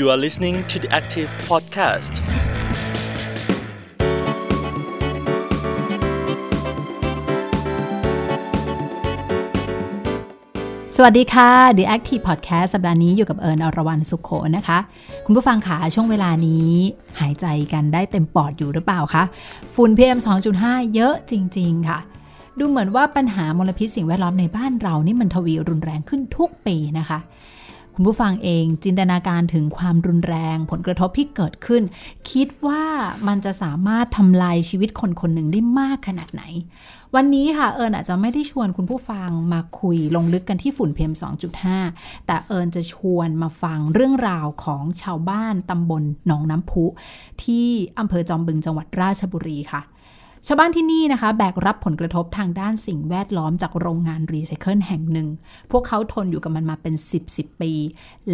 You are listening to the Active Podcast. สวัสดีค่ะ The Active Podcast สัปดาห์นี้อยู่กับเอิญอรวรรณสุขโขนะคะ คุณผู้ฟังขาช่วงเวลานี้หายใจกันได้เต็มปอดอยู่หรือเปล่าคะ ฝุ่น PM 2.5 เยอะจริง ๆ ค่ะดูเหมือนว่าปัญหามลพิษสิ่งแวดล้อมในบ้านเรานี่มันทวีรุนแรงขึ้นทุกปีนะคะ คุณผู้ฟังเองจินตนาการถึงความรุนแรง ผลกระทบที่เกิดขึ้น คิดว่ามันจะสามารถทำลายชีวิตคนคนหนึ่งได้มากขนาดไหน วันนี้ค่ะเอิญอาจจะไม่ได้ชวนคุณผู้ฟังมาคุยลงลึกกันที่ฝุ่น PM 2.5 แต่เอิญจะชวนมาฟังเรื่องราวของชาวบ้านตำบลหนองน้ำพุ ที่อำเภอจอมบึงจังหวัดราชบุรีค่ะ ชาวบ้านที่นี่นะคะ แบกรับผลกระทบทางด้านสิ่งแวดล้อมจากโรงงานรีไซเคิลแห่งหนึ่ง พวกเขาทนอยู่กับมันมาเป็น 10 10ปี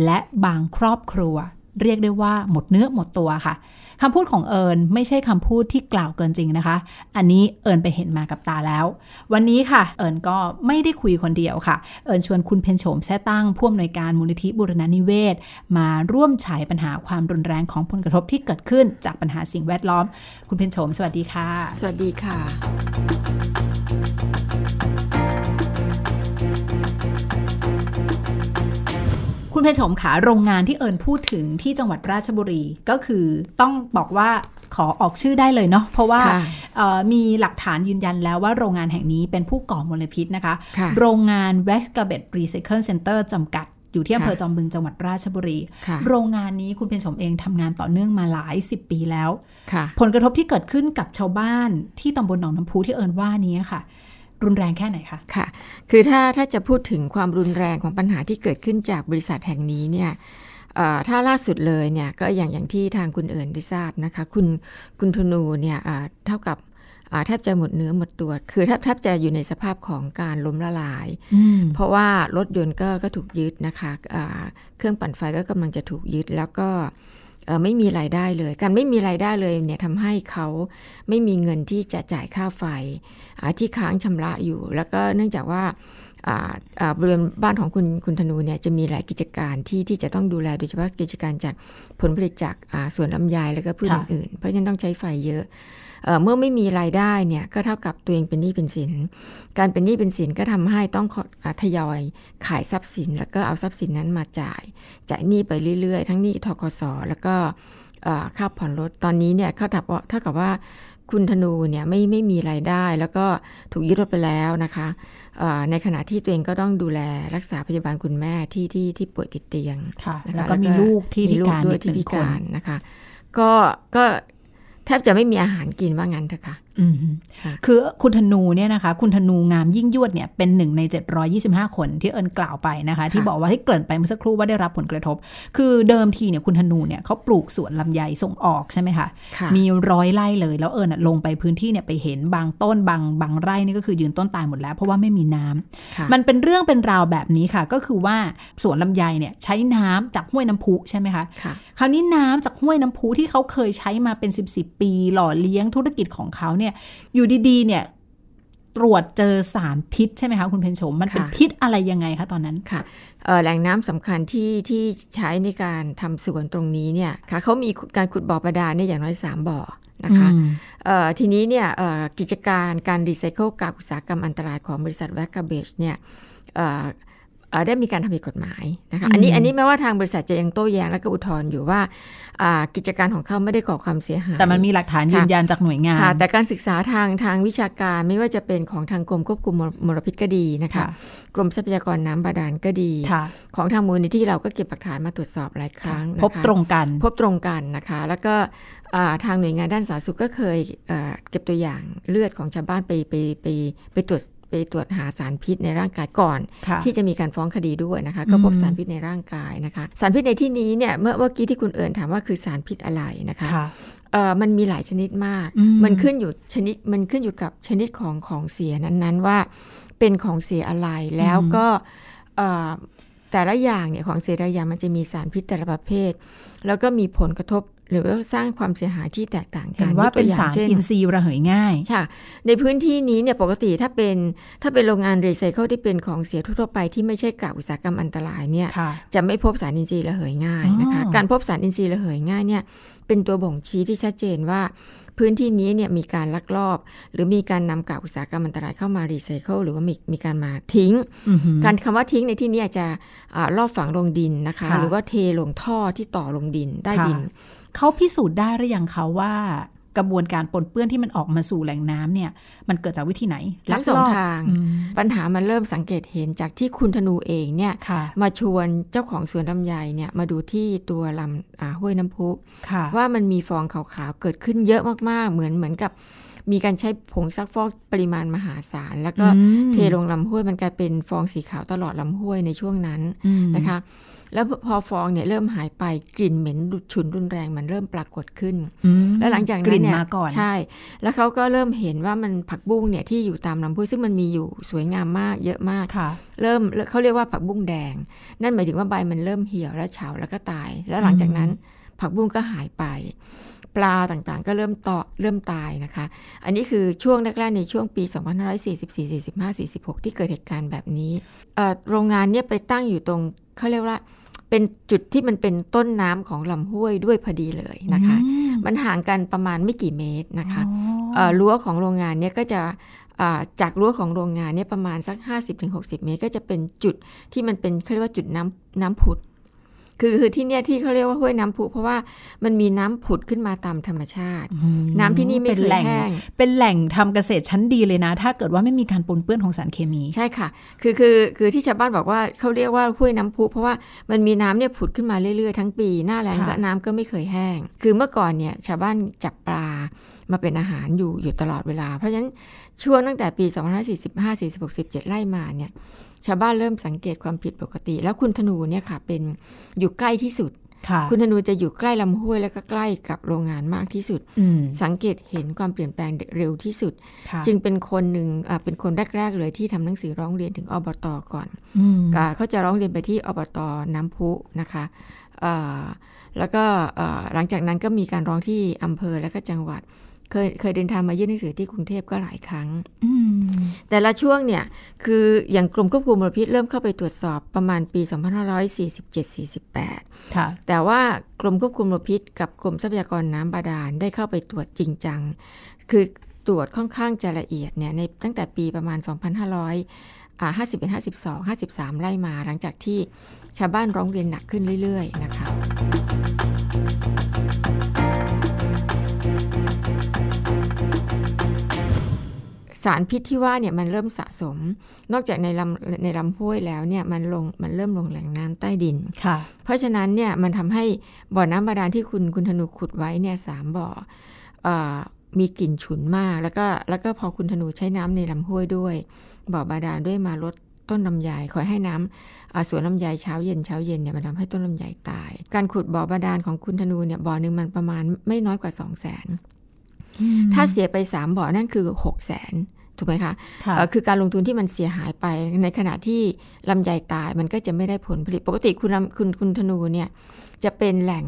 และบางครอบครัว เรียกได้ว่าหมดเนื้อหมดตัวค่ะคำพูดของเอิญไม่ใช่คำพูดที่กล่าวเกินจริงนะคะ อันนี้เอิญไปเห็นมากับตาแล้ว วันนี้ค่ะ เอิญก็ไม่ได้คุยคนเดียวค่ะ เอิญชวนคุณเพนโฉมแท้ตั้งผู้อำนวยการมูลนิธิบุรณนิเวศ มาร่วมฉายปัญหาความรุนแรงของผลกระทบที่เกิดขึ้นจากปัญหาสิ่งแวดล้อม คุณเพนโฉมสวัสดีค่ะ สวัสดีค่ะ เพชรชมขาโรงงานที่เอิญพูดถึงที่จังหวัดราชบุรีก็คือต้องบอกว่าขอออกชื่อได้เลยเนาะเพราะว่าค่ะเอ่อมีหลักฐานยืนยันแล้วว่าโรงงานแห่งนี้เป็นผู้ก่อมลพิษนะคะค่ะโรงงาน w e s t g a b e t Recycle Center จำกัดอยู่ที่อำเภอค่ะจอมบึงจังหวัดราชบุรีค่ะโรงงานนี้คุณเพชรชมเองทำงานต่อเนื่องมาหลายสิบปีแล้วค่ะผลกระทบที่เกิดขึ้นกับชาวบ้านที่ตำบลหนองน้ำพุที่เอิญว่านี้ค่ะ รุนแรงแค่ไหนคะค่ะ คือถ้าถ้าจะพูดถึงความรุนแรงของปัญหาที่เกิดขึ้นจากบริษัทแห่งนี้เนี่ยเอ่อถ้าล่าสุดเลยเนี่ยก็อย่างอย่างที่ทางคุณเอิญได้ทราบนะคะ คุณคุณธนูเนี่ยอ่าเท่ากับอ่าแทบจะหมดเนื้อหมดตัว คือแทบแทบจะอยู่ในสภาพของการล้มละลายอืมเพราะว่ารถยนต์ก็ก็ถูกยึดนะคะอ่าเครื่องปั่นไฟก็กำลังจะถูกยึด แล้วก็เอ่อ ไม่มีรายได้เลย การไม่มีรายได้เลยเนี่ยทำให้เขาไม่มีเงินที่จะจ่ายค่าไฟที่ค้างชำระอยู่ แล้วก็เนื่องจากว่า บริเวณบ้านของคุณคุณธนูเนี่ยจะมีหลายกิจการที่ที่จะต้องดูแลโดยเฉพาะกิจการจากผลผลิตจากอ่าสวนลำไยแล้วก็พืชค่ะอื่นๆเพราะฉะนั้นต้องใช้ไฟเยอะเอ่อเมื่อไม่มีรายได้เนี่ยก็เท่ากับตัวเองเป็นหนี้เป็นสิน การเป็นหนี้เป็นสินก็ทำให้ต้องขออ่าทยอยขายทรัพย์สิน แล้วก็เอาทรัพย์สินนั้นมาจ่ายจ่ายหนี้ไปเรื่อยๆ ทั้งหนี้ทกสแล้วก็เอ่อค่าผ่อนรถตอนนี้เนี่ยเขาถับว่าเท่ากับว่าคุณธนูเนี่ยไม่ไม่มีรายได้แล้วก็ถูกยึดรถไปแล้วนะคะเอ่อ ในขณะที่ตัวเองก็ต้องดูแลรักษาพยาบาลคุณแม่ที่ที่ที่ป่วยติดเตียงค่ะนะคะแล้วก็มีลูกที่มีพิลูกการด้วอียกหที่นึ่พิงคนการนะคะ ก็ก็แทบจะไม่มีอาหารกินว่างั้นเถอะค่ะอืม ค่ะคือคุณธนูเนี่ยนะคะ คุณธนูงามยิ่งยวดเนี่ยเป็นหนึ่งใน 725 คนที่เอิญกล่าวไปนะคะ ที่บอกว่าที่เกริ่นไปเมื่อสักครู่ว่าได้รับผลกระทบ คือเดิมทีเนี่ยคุณธนูเนี่ยเขาปลูกสวนลำไยส่งออกใช่ไหมคะค่ะมีร้อยไร่เลย แล้วเอิญอะลงไปพื้นที่เนี่ยไปเห็นบางต้นบางบางไร่นี่ก็คือยืนต้นตายหมดแล้วเพราะว่าไม่มีน้ำค่ะมันเป็นเรื่องเป็นราวแบบนี้ค่ะ ก็คือว่าสวนลำไยเนี่ยใช้น้ำจากห้วยน้ำพุใช่ไหมคะค่ะคราวนี้น้ำจากห้วยน้ำพุที่เขาเคยใช้มาเป็น 10บสปี หล่อเลี้ยงธุรกิจของเขาเนี่ยอยู่ดีๆเนี่ยตรวจเจอสารพิษใช่ไหมคะคุณเพนโฉมมันเป็นค่ะพิษอะไรยังไงคะตอนนั้นค่ะเอ่อแหล่งน้ำสำคัญที่ที่ใช้ในการทำสวนตรงนี้เนี่ยค่ะเขามีการขุดบ่อบาดาลเนี่ยอย่างน้อย 3 บ่อนะคะอืมเอ่อทีนี้เนี่ยเอ่อกิจการการรีไซเคิลกากอุตสาหกรรมอันตรายของบริษัทแวกกาเบจเนี่ยเอ่อเอ่อ ได้มีการทำผิดกฎหมายนะคะอันนี้อืมอันนี้แม้ว่าทางบริษัทจะยังโต้แย้งและก็อุทธรณ์อยู่ว่าอ่ากิจการของเขาไม่ได้ก่อความเสียหาย แต่มันมีหลักฐานยืนยันจากหน่วยงานค่ะแต่การศึกษาทางทางวิชาการไม่ว่าจะเป็นของทางกรมควบคุมมลพิษก็ดีนะคะค่ะกรมทรัพยากรน้ำบาดาลก็ดีค่ะของทางมูลนิธิเราก็เก็บหลักฐานมาตรวจสอบหลายครั้งนะคะพบตรงกัน พบตรงกันนะคะ แล้วก็อ่าทางหน่วยงานด้านสาธารณสุขก็เคยเอ่อเก็บตัวอย่างเลือดของชาวบ้านไปไปไปไปตรวจ ไปตรวจหาสารพิษในร่างกายก่อนค่ะที่จะมีการฟ้องคดีด้วยนะคะ ก็พบอืมสารพิษในร่างกายนะคะ สารพิษในที่นี้เนี่ยเมื่อเมื่อกี้ที่คุณเอิญถามว่าคือสารพิษอะไรนะคะค่ะเอ่อมันมีหลายชนิดมากอืมมันขึ้นอยู่ชนิด มันขึ้นอยู่กับชนิดของของเสียนั้นๆว่าเป็นของเสียอะไร แล้วก็เอ่อแต่ละอย่างเนี่ยของเสียแต่ละอย่างมันจะมีสารพิษแต่ละประเภท แล้วก็มีผลกระทบ หรือว่าสร้างความเสียหายที่แตกต่างกัเห็นนว่าเป็นยกตัวอย่สางรช่อินทรีย์ระเหยง่ายค่ะ ในพื้นที่นี้เนี่ยปกติถ้าเป็นถ้าเป็นโรงงานรีไซเคิลที่เป็นของเสียทั่วๆไปที่ไม่ใช่กากอุตสาหกรรมอันตรายเนี่ยค่ะจะไม่พบสารอินทรีย์ระเหยง่ายนะคะอ๋อการพบสารอินทรีย์ระเหยง่ายเนี่ยเป็นตัวบ่งชี้ที่ชัดเจนว่า พื้นที่นี้เนี่ยมีการลักลอบ หรือมีการนำกากอุตสาหกรรมอันตรายเข้ามารีไซเคิลหรือว่ามีมีการมาทิ้งอือหือการคำว่าทิ้งในที่นี้อาจจะอ่ารอบฝังลงดินนะคะค่ะหรือว่าเทลงท่อที่ต่อลงดินใต้ดินค่ะ เขาพิสูจน์ได้หรือยังคะว่ากระบวนการปนเปื้อนที่มันออกมาสู่แหล่งน้ำเนี่ย มันเกิดจากวิธีไหนทั้งสองลักลบทางอืมปัญหามันเริ่มสังเกตเห็นจากที่คุณธนูเองเนี่ยค่ะมาชวนเจ้าของสวนลำไยเนี่ย มาดูที่ตัวลำอ่าห้วยน้ำพุค่ะว่ามันมีฟองขาวๆ เกิดขึ้นเยอะมากๆ เหมือนเหมือนกับมีการใช้ผงซักฟอกปริมาณมหาศาล แล้วก็อืมเทลงลำห้วยมันกลายเป็นฟองสีขาวตลอดลำห้วยในช่วงนั้นอืมนะคะ แล้วพอฟองเนี่ยเริ่มหายไปกลิ่นเหม็นฉุนรุนแรงมันเริ่มปรากฏขึ้นอืมแล้วหลังจากกนั้นลิ่นเนี่ยมาก่อนใช่ แล้วเขาก็เริ่มเห็นว่ามันผักบุ้งเนี่ยที่อยู่ตามลำห้วยซึ่งมันมีอยู่สวยงามมากเยอะมากค่ะเริ่มเขาเรียกว่าผักบุ้งแดง นั่นหมายถึงว่าใบมันเริ่มเหี่ยวและเฉาแล้วก็ตาย แล้วหลังจากนั้นผักบุ้งก็หายไป ปลาต่างๆ ก็เริ่มต่อเริ่มตายนะคะ อันนี้คือช่วงแรกๆในช่วงปี 2544 45 46 ที่เกิดเหตุการณ์แบบนี้เอ่อโรงงานเนี่ยไปตั้งอยู่ตรงเขาเรียกว่า เป็นจุดที่มันเป็นต้นน้ำของลำห้วยด้วยพอดีเลยนะคะอืมมันห่างกันประมาณไม่กี่เมตรนะคะอ๋อเอ่อรั้วของโรงงานเนี่ยก็จะอ่าจากรั้วของโรงงานเนี่ยประมาณสัก 50-60 เมตร ก็จะเป็นจุดที่มันเป็นเขาเรียกว่าจุดน้ำน้ำผุด คือคือที่เนี่ยที่เขาเรียกว่าห้วยน้ำผุเพราะว่ามันมีน้ำผุดขึ้นมาตามธรรมชาติอืมน้ำที่นี่ไม่เป็นเคยแหล่งแห้งเป็นแหล่งทำเกษตรชั้นดีเลยนะ ถ้าเกิดว่าไม่มีการปนเปื้อนของสารเคมี ใช่ค่ะ คือคือคือที่ชาวบ้านบอกว่าเขาเรียกว่าห้วยน้ำพุเพราะว่ามันมีน้ำเนี่ยผุดขึ้นมาเรื่อยๆทั้งปีหน้าแล้งค่ะก็น้ำก็ไม่เคยแห้ง คือเมื่อก่อนเนี่ยชาวบ้านจับปลามาเป็นอาหารอยู่อยู่ตลอดเวลา เพราะฉะนั้น ช่วงตั้งแต่ปี 2545 46 17 ไล่มาเนี่ย ชาวบ้านเริ่มสังเกตความผิดปกติ แล้วคุณธนูเนี่ยค่ะ เป็นอยู่ใกล้ที่สุดค่ะคุณธนูจะอยู่ใกล้ลำห้วยแล้วก็ใกล้กับโรงงานมากที่สุดอืมสังเกตเห็นความเปลี่ยนแปลงเร็วที่สุดค่ะจึงเป็นคนหนึ่งอ่าเป็นคนแรก ๆ เลยที่ทำหนังสือร้องเรียนถึงอบตก่อนอืมอ่าเขาจะร้องเรียนไปที่อบตน้ำพุนะคะอ่าแล้วก็อ่าหลังจากนั้นก็มีการร้องที่อำเภอและก็จังหวัด เคยเคยเดินทางมายื่นหนังสือที่กรุงเทพก็หลายครั้งอืมแต่ละช่วงเนี่ย คืออย่างกรมควบคุมมลพิษเริ่มเข้าไปตรวจสอบประมาณปี 2547-48ค่ะแต่ว่ากรมควบคุมมลพิษกับกรมทรัพยากรน้ำบาดาลได้เข้าไปตรวจจริงจัง คือตรวจค่อนข้างจะละเอียดเนี่ยในตั้งแต่ปีประมาณ 2,500อ่า51 52 53 ไล่มาหลังจากที่ชาวบ้านร้องเรียนหนักขึ้นเรื่อย ๆ นะคะ สารพิษที่ว่าเนี่ยมันเริ่มสะสม นอกจากในลำในลำห้วยแล้วเนี่ยมันลงมันเริ่มลงแหล่งน้ำใต้ดินค่ะ เพราะฉะนั้นเนี่ยมันทำให้บ่อน้ำบาดาลที่คุณคุณธนูขุดไว้เนี่ยสามบ่อเออมีกลิ่นฉุนมาก แล้วก็แล้วก็พอคุณธนูใช้น้ำในลำห้วยด้วย บ่อบาดาลด้วยมาลดต้นลำไยคอยให้น้ำอ่าสวนลำไยเช้าเย็นเช้าเย็นเนี่ยมันทำให้ต้นลำไยตาย การขุดบ่อบาดาลของคุณธนูเนี่ยบ่อหนึ่งมันประมาณไม่น้อยกว่า2 0 0 0 0นถ้าเสียไป3บ่อนั่นคือ6 0 0 0 0น ถูกไหมคะค่ะเอ่อคือการลงทุนที่มันเสียหายไป ในขณะที่ลำไยตายมันก็จะไม่ได้ผลผลิตปกติคุณลำคุณคุณธนูเนี่ยจะเป็นแหล่ง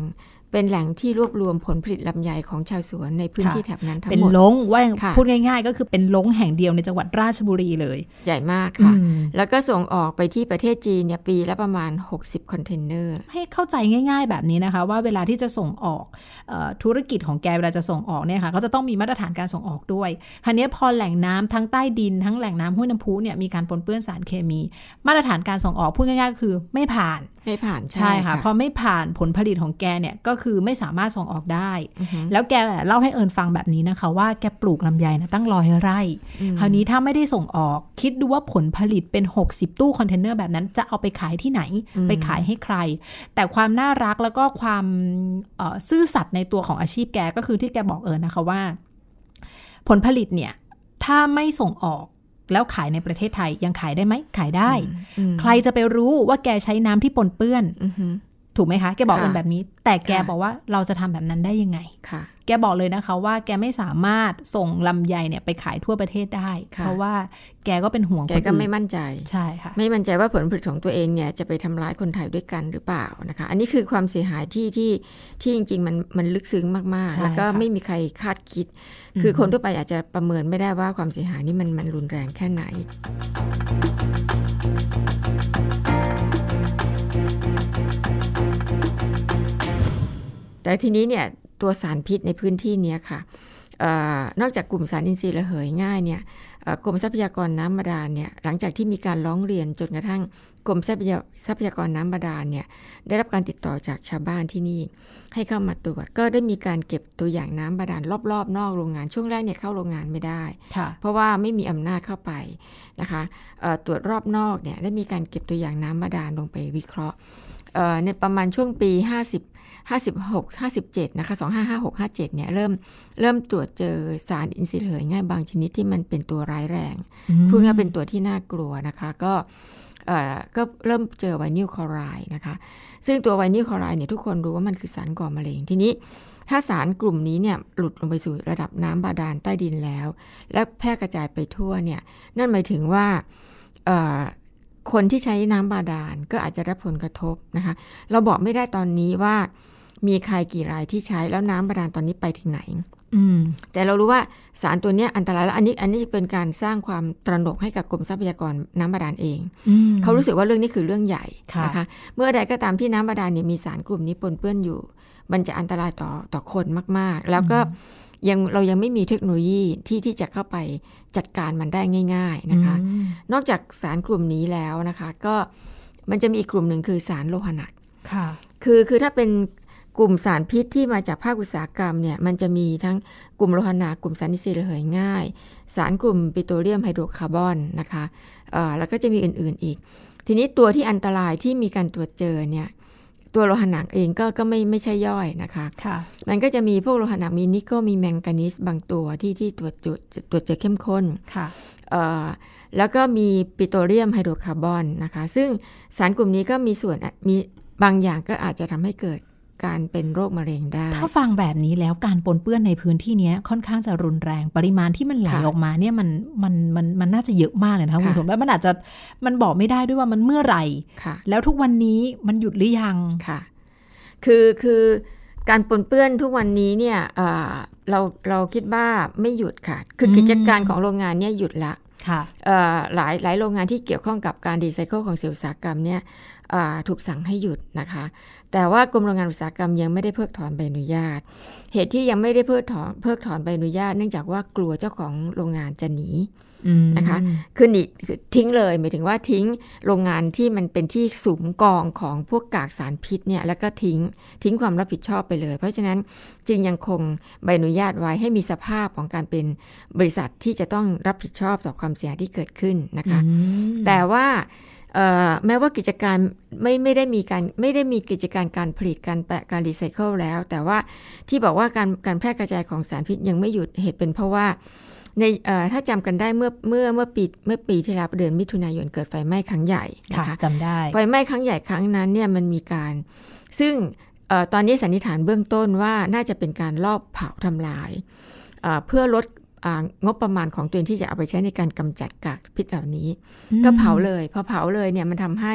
เป็นแหล่งที่รวบรวมผลผลิตลำไยของชาวสวนในพื้นค่ะที่แถบนั้นทั้งเป็นหมดลงว่าค่ะพูดง่ายๆ ก็คือเป็นลงแห่งเดียวในจังหวัดราชบุรีเลย ใหญ่มากค่ะอืมแล้วก็ส่งออกไปที่ประเทศจีนเนี่ยปีละประมาณ 60 คอนเทนเนอร์ ให้เข้าใจง่าย ๆ แบบนี้นะคะ ว่าเวลาที่จะส่งออกเออธุรกิจของแกเวลาจะส่งออกเนี่ยค่ะก็จะต้องมีมาตรฐานการส่งออกด้วยคันนี้ยพอแหล่งน้ำทั้งใต้ดินทั้งแหล่งน้ำห้วยน้ำพุเนี่ยมีการปนเปื้อนสารเคมี มาตรฐานการส่งออกพูดง่ายๆก็คือไม่ผ่าน ไม่ผ่านใช่ค่ะพอไม่ผ่านผลผลิตของแกเนี่ยก็คือไม่สามารถส่งออกได้อือฮึแล้วแกเล่าให้เอิญฟังแบบนี้นะคะ ว่าแกปลูกลำไยนะตั้งร้อยไร่อืมคราวนี้ถ้าไม่ได้ส่งออก คิดดูว่าผลผลิตเป็น 60 ตู้คอนเทนเนอร์แบบนั้นจะเอาไปขายที่ไหน ไปขายให้ใคร แต่ความน่ารักแล้วก็ความเอ่อซื่อสัตย์ในตัวของอาชีพแกก็คือที่แกบอกเอิญนะคะว่า ผลผลิตเนี่ยถ้าไม่ส่งออก แล้วขายในประเทศไทยยังขายได้ไหมขายได้อืมใครจะไปรู้ว่าแกใช้น้ำที่ปนเปื้อนอือฮึถูกไหมคะ แกบอกค่ะเอิญแบบนี้ แต่แกค่ะบอกว่าเราจะทำแบบนั้นได้ยังไงค่ะ แแกบอกเลยนะคะว่าแกไม่สามารถส่งลำไยเนี่ยไปขายทั่วประเทศได้ค่ะเพราะว่าแกก็เป็นห่วงแกคนก็อื่ไม่นมั่นใจใช่ค่ะไม่มั่นใจว่าผลผลิตของตัวเองเนี่ยจะไปทำร้ายคนไทยด้วยกันหรือเปล่านะคะ อันนี้คือความเสียหายที่ที่ที่จริง ๆ มันมันลึกซึ้งมากใช่ๆแล้วก็ค่ะไม่มีใครคาดคิด คือคนทั่วไปอาจจะประเมินไม่ได้ว่าความเสียหายนี่มันมันรุนแรงแค่ไหนแต่ทีนี้เนี่ย ตัวสารพิษในพื้นที่เนี้ยค่ะเออนอกจากกลุ่มสารอินทรีย์ระเหยง่ายเนี่ยเอ่อกรมทรัพยากรน้ำบาดาลเนี่ยหลังจากที่มีการร้องเรียนจนกระทั่งกรมทรัพยาทรัพยากรน้ำบาดาลเนี่ยได้รับการติดต่อจากชาวบ้านที่นี่ ให้เข้ามาตรวจก็ได้มีการเก็บตัวอย่างน้ำบาดาลรอบๆ นอกโรงงานช่วงแรกเนี่ยเข้าโรงงานไม่ได้ค่ะเพราะว่าไม่มีอำนาจเข้าไปนะคะเอ่อตรวจรอบนอกเนี่ยได้มีการเก็บตัวอย่างน้ำบาดาลลงไปวิเคราะห์เอ่อในประมาณช่วงปี 50 56 57นะคะ255 6 57เนี่ยเริ่มเริ่มตรวจเจอสารอินทรีย์ระเหยง่ายบางชนิดที่มันเป็นตัวร้ายแรงพูดง่ายๆเป็นตัวที่น่ากลัวนะคะก็เอ่อก็เริ่มเจอไวนิลคลอไรด์นะคะ ซึ่งตัวไวนิลคลอไรด์เนี่ยทุกคนรู้ว่ามันคือสารก่อมะเร็งทีนี้ ถ้าสารกลุ่มนี้เนี่ยหลุดลงไปสู่ระดับน้ำบาดาลใต้ดินแล้ว และแพร่กระจายไปทั่วเนี่ยนั่นหมายถึงว่าเอ่อคนที่ใช้น้ำบาดาลก็อาจจะรับผลกระทบนะคะ เราบอกไม่ได้ตอนนี้ว่า มีใครกี่รายที่ใช้แล้วน้ำบาดาลตอนนี้ไปถึงไหน อืม แต่เรารู้ว่าสารตัวเนี้ยอันตรายแล้วอันนี้ อันนี้เป็นการสร้างความตระหนกให้กับกรมทรัพยากรน้ำบาดาลเองอืมเขารู้สึกว่าเรื่องนี้คือเรื่องใหญ่ค่ะนะคะ เมื่อใดก็ตามที่น้ำบาดาลเนี่ยมีสารกลุ่มนี้ปนเปื้อนอยู่ มันจะอันตรายต่อต่อคนมาก ๆ แล้วก็ยังเรายังไม่มีเทคโนโลยีที่ที่จะเข้าไปจัดการมันได้ง่าย ๆนะคะอืมนอกจากสารกลุ่มนี้แล้วนะคะ ก็มันจะมีอีกกลุ่มหนึ่งคือสารโลหะหนักค่ะ คือคือถ้าเป็น กลุ่มสารพิษที่มาจากภาคอุตสาหกรรมเนี่ยมันจะมีทั้งกลุ่มโลหะหนักกลุ่มสารอินทรีย์ระเหยง่าย สารกลุ่มปิโตรเลียมไฮโดรคาร์บอนนะคะเอ่อแล้วก็จะมีอื่นๆอีก ทีนี้ตัวที่อันตรายที่มีการตรวจเจอเนี่ยตัวโลหะหนักเองก็ก็ไม่ไม่ใช่ย่อยนะคะค่ะมันก็จะมีพวกโลหะหนักมีนิกเกิลมีแมงกานีสบางตัวที่ที่ตรวจตรวจตรวจเจอเข้มข้นค่ะเอ่อแล้วก็มีปิโตรเลียมไฮโดรคาร์บอนนะคะ ซึ่งสารกลุ่มนี้ก็มีส่วนมีบางอย่างก็อาจจะทำให้เกิด การเป็นโรคมะเร็งได้ ถ้าฟังแบบนี้แล้วการปนเปื้อนในพื้นที่เนี้ยค่อนข้างจะรุนแรง ปริมาณที่มันไหลค่ะออกมาเนี่ยมันมันมันมันน่าจะเยอะมากเลยนะคะคุณค่ะผู้ชมแล้วมันอาจจะมันบอกไม่ได้ด้วยว่ามันเมื่อไหร่ค่ะแล้วทุกวันนี้มันหยุดหรือยังค่ะ คือคือการปนเปื้อนทุกวันนี้เนี่ยเอ่อเราเราคิดว่าไม่หยุดค่ะ คืออมกิจการของโรงงานเนี่ยหยุดละค่ะเอ่อหลายหลายโรงงานที่เกี่ยวข้องกับการรีไซเคิลของเสียอุตสาหกรรมเนี่ยเอ่อถูกสั่งให้หยุดนะคะ แต่ว่ากรมโรงงานอุตสาหกรรมยังไม่ได้เพิกถอนใบอนุญาต เหตุที่ยังไม่ได้เพิกถอนเพิกถอนใบอนุญาต เนื่องจากว่ากลัวเจ้าของโรงงานจะหนีอืมนะคะคือหนีคือทิ้งเลยหมายถึงว่าทิ้งโรงงานที่มันเป็นที่สุมกองของพวกกากสารพิษเนี่ยแล้วก็ทิ้งทิ้งความรับผิดชอบไปเลย เพราะฉะนั้นจึงยังคงใบอนุญาตไว้ให้มีสภาพของการเป็นบริษัทที่จะต้องรับผิดชอบต่อความเสียหายที่เกิดขึ้นนะคะอืมแต่ว่าเอ่อ แม้ว่ากิจการไม่ไม่ได้มีการไม่ได้มีกิจการการผลิตการแปะการรีไซเคิลแล้ว แต่ว่าที่บอกว่าการการแพร่กระจายของสารพิษยังไม่หยุดเหตุเป็นเพราะว่าในเอ่อถ้าจำกันได้เมื่อเมื่อเมื่อปีเมื่อปีที่แล้วเดือนมิถุนายนเกิดไฟไหม้ครั้งใหญ่ค่ะนะคะจำได้ไฟไหม้ครั้งใหญ่ครั้งนั้นเนี่ยมันมีการ ซึ่งเออตอนนี้สันนิษฐานเบื้องต้นว่าน่าจะเป็นการลอบเผาทำลายเอ่อเพื่อลดอ่า งบประมาณของตัวเองที่จะเอาไปใช้ในการกำจัดกากพิษเหล่านี้ ก็เผาเลยพอเผาเลยเนี่ยมันทำให้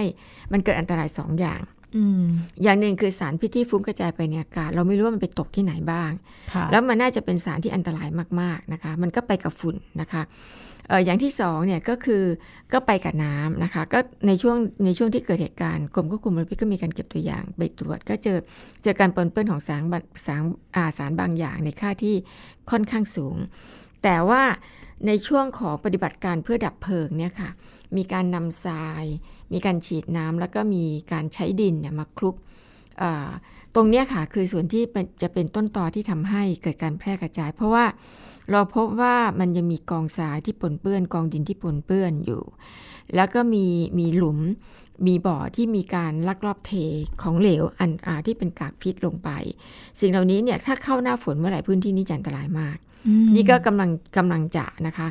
มันเกิดอันตรายสองอย่างอืมอย่างหนึ่งคือสารพิษที่ฟุ้งกระจายไปในอากาศ เราไม่รู้ว่ามันไปตกที่ไหนบ้างค่ะแล้วมันน่าจะเป็นสารที่อันตรายมากๆนะคะ มันก็ไปกับฝุ่นนะคะเอออย่างที่สองเนี่ยก็คือก็ไปกับน้ำนะคะก็ในช่วงในช่วงที่เกิดเหตุการณ์กรมควบคุมมลพิษก็มีการเก็บตัวอย่างไปตรวจ ก็เจอเจอการปนเปื้อนของสารบางสารอาสารบางอย่างในค่าที่ค่อนข้างสูง แต่ว่าในช่วงของปฏิบัติการเพื่อดับเพลิงเนี่ยค่ะ มีการนำทราย มีการฉีดน้ำแล้วก็มีการใช้ดินเนี่ยมาคลุกตรงเนี้ยค่ะคือส่วนที่จะเป็นต้นตอที่ทำให้เกิดการแพร่กระจาย เพราะว่า เราพบว่ามันยังมีกองทรายที่ปนเปื้อน กองดินที่ปนเปื้อนอยู่ แล้วก็มีมีหลุมมีบ่อที่มีการลักลอบเทของเหลวอันอาที่เป็นกากพิษลงไป สิ่งเหล่านี้เนี่ยถ้าเข้าหน้าฝนเมื่อไหร่พื้นที่นี้จะอันตรายมากอืมนี่ก็กำลังกำลังจะนะคะ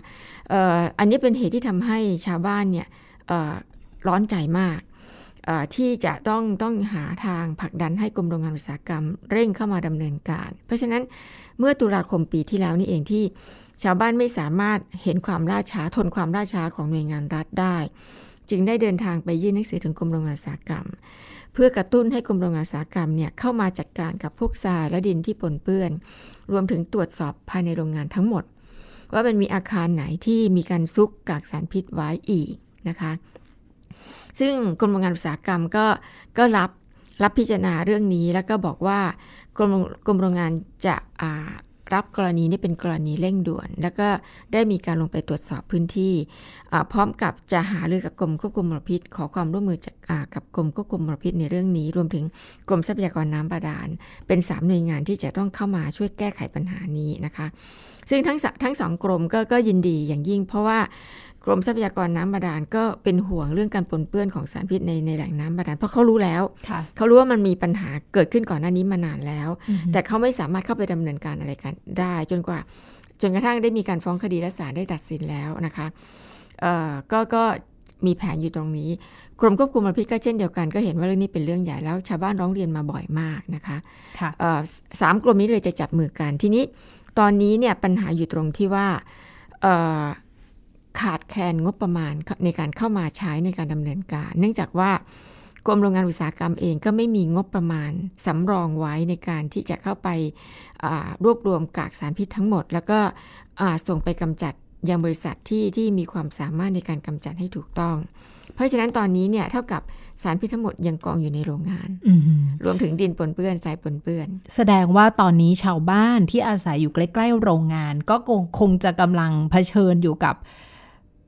เอ่ออันนี้เป็นเหตุที่ทำให้ชาวบ้านเนี่ยเอ่อร้อนใจมากเอ่อ ที่จะต้องต้องหาทางผลักดันให้กรมโรงงานอุตสาหกรรม เร่งเข้ามาดำเนินการ เพราะฉะนั้นเมื่อตุลาคมปีที่แล้วนี่เองที่ ชาวบ้านไม่สามารถเห็นความล่าช้าทนความล่าช้าของหน่วยงานรัฐได้ จึงได้เดินทางไปยื่นหนังสือถึงกรมโรงงานอุตสาหกรรม เพื่อกระตุ้นให้กรมโรงงานอุตสาหกรรมเนี่ยเข้ามาจัดการกับพวกทรายและดินที่ปนเปื้อน รวมถึงตรวจสอบภายในโรงงานทั้งหมด ว่ามันมีอาคารไหนที่มีการซุกกากสารพิษไว้อีกนะคะ ซึ่งกรมโรงงานอุตสาหกรรมก็ก็รับรับพิจารณาเรื่องนี้ แล้วก็บอกว่ากรมกรมโรงงานจะรับกรณีนี้เป็นกรณีเร่งด่วน แล้วก็ได้มีการลงไปตรวจสอบพื้นที่ พร้อมกับจะหารือกับกรมควบคุมมลพิษ ขอความร่วมมือจากกับกรมควบคุมมลพิษในเรื่องนี้ รวมถึงกรมทรัพยากรน้ำบาดาล เป็นสามหน่วยงานที่จะต้องเข้ามาช่วยแก้ไขปัญหานี้นะคะ ซึ่งทั้งสทั้งสองกรมก็ก็ยินดีอย่างยิ่ง เพราะว่า กรมทรัพยากรน้ำบาดาลก็เป็นห่วงเรื่องการปนเปื้อนของสารพิษในในแหล่งน้ำบาดาลเพราะเขารู้แล้วค่ะเขารู้ว่ามันมีปัญหาเกิดขึ้นก่อนหน้านี้มานานแล้วอือฮึแต่เขาไม่สามารถเข้าไปดำเนินการอะไรกันได้ จนกว่า จนกระทั่งได้มีการฟ้องคดีและศาลได้ตัดสินแล้วนะคะเอ่อก็ก็มีแผนอยู่ตรงนี้ กรมควบคุมมลพิษก็เช่นเดียวกันก็เห็นว่าเรื่องนี้เป็นเรื่องใหญ่แล้วชาวบ้านร้องเรียนมาบ่อยมากนะคะค่ะเอ่อสสามกลุ่มนี้เลยจะจับมือกันทีนี้ตอนนี้เนี่ยปัญหาอยู่ตรงที่ว่าเอ่อ ขาดแคลนงบประมาณในการเข้ามาใช้ในการดำเนินการ เนื่องจากว่ากรมโรงงานอุตสาหกรรมเองก็ไม่มีงบประมาณสำรองไว้ในการที่จะเข้าไปอ่ารวบรวมกากสารพิษทั้งหมด แล้วก็อ่าส่งไปกำจัดยังบริษัทที่ที่มีความสามารถในการกำจัดให้ถูกต้อง เพราะฉะนั้นตอนนี้เนี่ยเท่ากับสารพิษทั้งหมดยังกองอยู่ในโรงงานอืมรวมถึงดินปนเปื้อนทรายปนเปื้อน แสดงว่าตอนนี้ชาวบ้านที่อาศัยอยู่ใกล้ ๆ โรงงาน ก็คงคงจะกำลังเผชิญอยู่กับ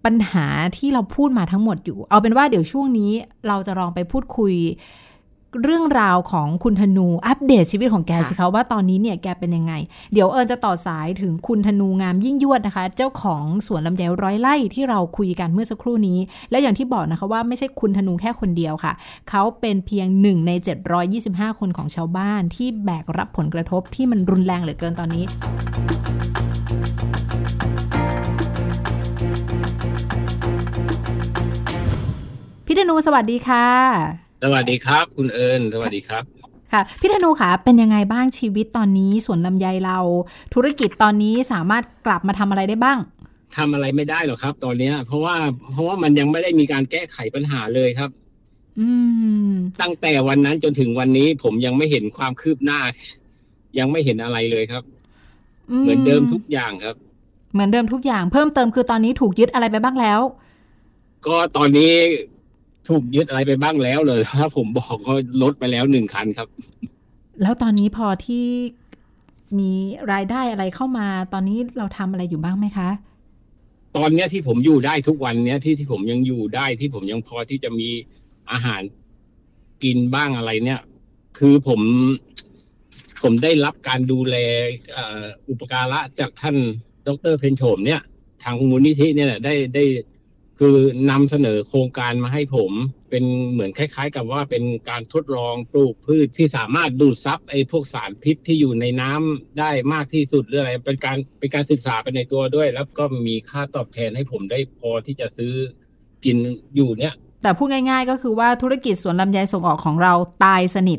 ปัญหาที่เราพูดมาทั้งหมดอยู่ เอาเป็นว่าเดี๋ยวช่วงนี้เราจะลองไปพูดคุยเรื่องราวของคุณธนูอัปเดตชีวิตของแกสิคะว่าตอนนี้เนี่ยแกเป็นยังไง เดี๋ยวเอิญจะต่อสายถึงคุณธนูงามยิ่งยวดนะคะ เจ้าของสวนลำไยร้อยไร่ที่เราคุยกันเมื่อสักครู่นี้ และอย่างที่บอกนะคะว่าไม่ใช่คุณธนูแค่คนเดียวค่ะ เขาเป็นเพียงหนึ่งใน 725 คนของชาวบ้านที่แบกรับผลกระทบที่มันรุนแรงเหลือเกินตอนนี้ พี่ธนูสวัสดีค่ะ สวัสดีครับ คุณเอิญสวัสดีครับค่ะพี่ธนูค่ะเป็นยังไงบ้างชีวิตตอนนี้สวนลำไยเรา ธุรกิจตอนนี้สามารถกลับมาทำอะไรได้บ้างทำอะไรไม่ได้หรอกครับ ตอนเนี้ย เพราะว่าเพราะว่ามันยังไม่ได้มีการแก้ไขปัญหาเลยครับ อืม ตั้งแต่วันนั้นจนถึงวันนี้ ผมยังไม่เห็นความคืบหน้า ยังไม่เห็นอะไรเลยครับ เหมือนเดิมทุกอย่างครับ เหมือนเดิมทุกอย่าง เพิ่มเติมคือตอนนี้ถูกยึดอะไรไปบ้างแล้ว ก็ตอนนี้ ถูกยึดอะไรไปบ้างแล้วเลยถ้าผมบอกก็ลดไปแล้วหนึ่งคันครับ แล้วตอนนี้พอที่มีรายได้อะไรเข้ามา ตอนนี้เราทำอะไรอยู่บ้างไหมคะ ตอนเนี้ยที่ผมอยู่ได้ทุกวันเนี้ยที่ที่ผมยังอยู่ได้ที่ผมยังพอที่จะมีอาหารกินบ้างอะไรเนี่ย คือผม ผมได้รับการดูแลเอ่ออุปการะจากท่านดรเพนโฉมเนี่ย ทางมูลนิธิเนี่ยได้ได้ คือนำเสนอโครงการมาให้ผม เป็นเหมือนคล้าย ๆ กับว่าเป็นการทดลองปลูกพืชที่สามารถดูดซับไอ้พวกสารพิษที่อยู่ในน้ำได้มากที่สุดหรืออะไร เป็นการเป็นการศึกษาไปในตัวด้วย แล้วก็มีค่าตอบแทนให้ผมได้พอที่จะซื้อกินอยู่เนี่ย แต่พูดง่ายๆ ก็คือว่าธุรกิจสวนลำไยส่งออกของเราตายสนิท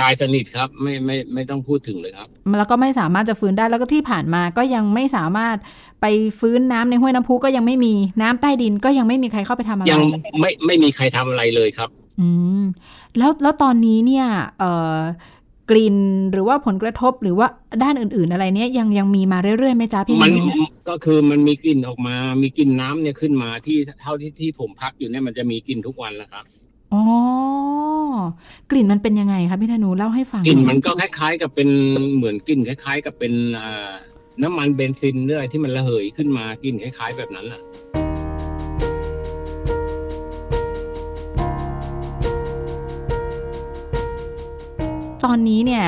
ตายสนิทครับไม่ไม่ไม่ต้องพูดถึงเลยครับ แล้วก็ไม่สามารถจะฟื้นได้แล้วก็ที่ผ่านมาก็ยังไม่สามารถไปฟื้นน้ำในห้วยน้ำพุก็ยังไม่มีน้ำใต้ดินก็ยังไม่มีใครเข้าไปทำอะไรยังไม่ไม่มีใครทำอะไรเลยครับ อืมแล้วแล้วตอนนี้เนี่ยเอ่อกลิ่นหรือว่าผลกระทบหรือว่าด้านอื่น ๆ อะไรเนี่ยยังยังมีมาเรื่อยๆไหมจ๊ะพี่มันนุก็คือมันมีกลิ่นออกมา มีกลิ่นน้ำเนี่ยขึ้นมาที่เท่าที่ที่ผมพักอยู่เนี่ยมันจะมีกลิ่นทุกวันแล้วครับ อ๋อกลิ่นมันเป็นยังไงคะพี่ธนูเล่าให้ฟังกลิ่นหอยมันก็คล้าย ๆ กับเป็นเหมือนกลิ่นคล้าย ๆ กับเป็นอ่าน้ำมันเบนซินหรืออะไรที่มันระเหยขึ้นมากลิ่นคล้าย ๆ แบบนั้นแหละตอนนี้เนี่ย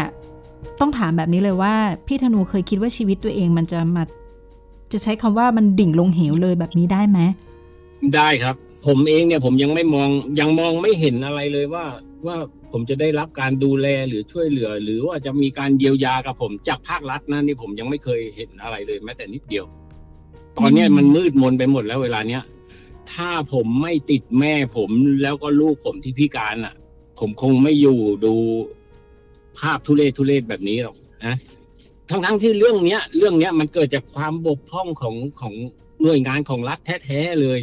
ต้องถามแบบนี้เลยว่า พี่ธนูเคยคิดว่าชีวิตตัวเองมันจะมาจะใช้คำว่ามันดิ่งลงเหวเลยแบบนี้ได้ไหมได้ครับ ผมเองเนี่ยผมยังไม่มองยังมองไม่เห็นอะไรเลยว่าว่าผมจะได้รับการดูแลหรือช่วยเหลือ หรือว่าจะมีการเยียวยากับผมจากภาครัฐนะนี่ผมยังไม่เคยเห็นอะไรเลยแม้แต่นิดเดียว ตอนเนี้ยมันมืดมนไปหมดแล้วเวลาเนี้ยถ้าผมไม่ติดแม่ผมแล้วก็ลูกผมที่พิการอะ ผมคงไม่อยู่ดูภาพทุเรศทุเรศแบบนี้หรอกนะทั้งทั้งที่เรื่องเนี้ย เรื่องเนี้ยมันเกิดจากความบกพร่องของของหน่วยงานของรัฐแท้ๆเลย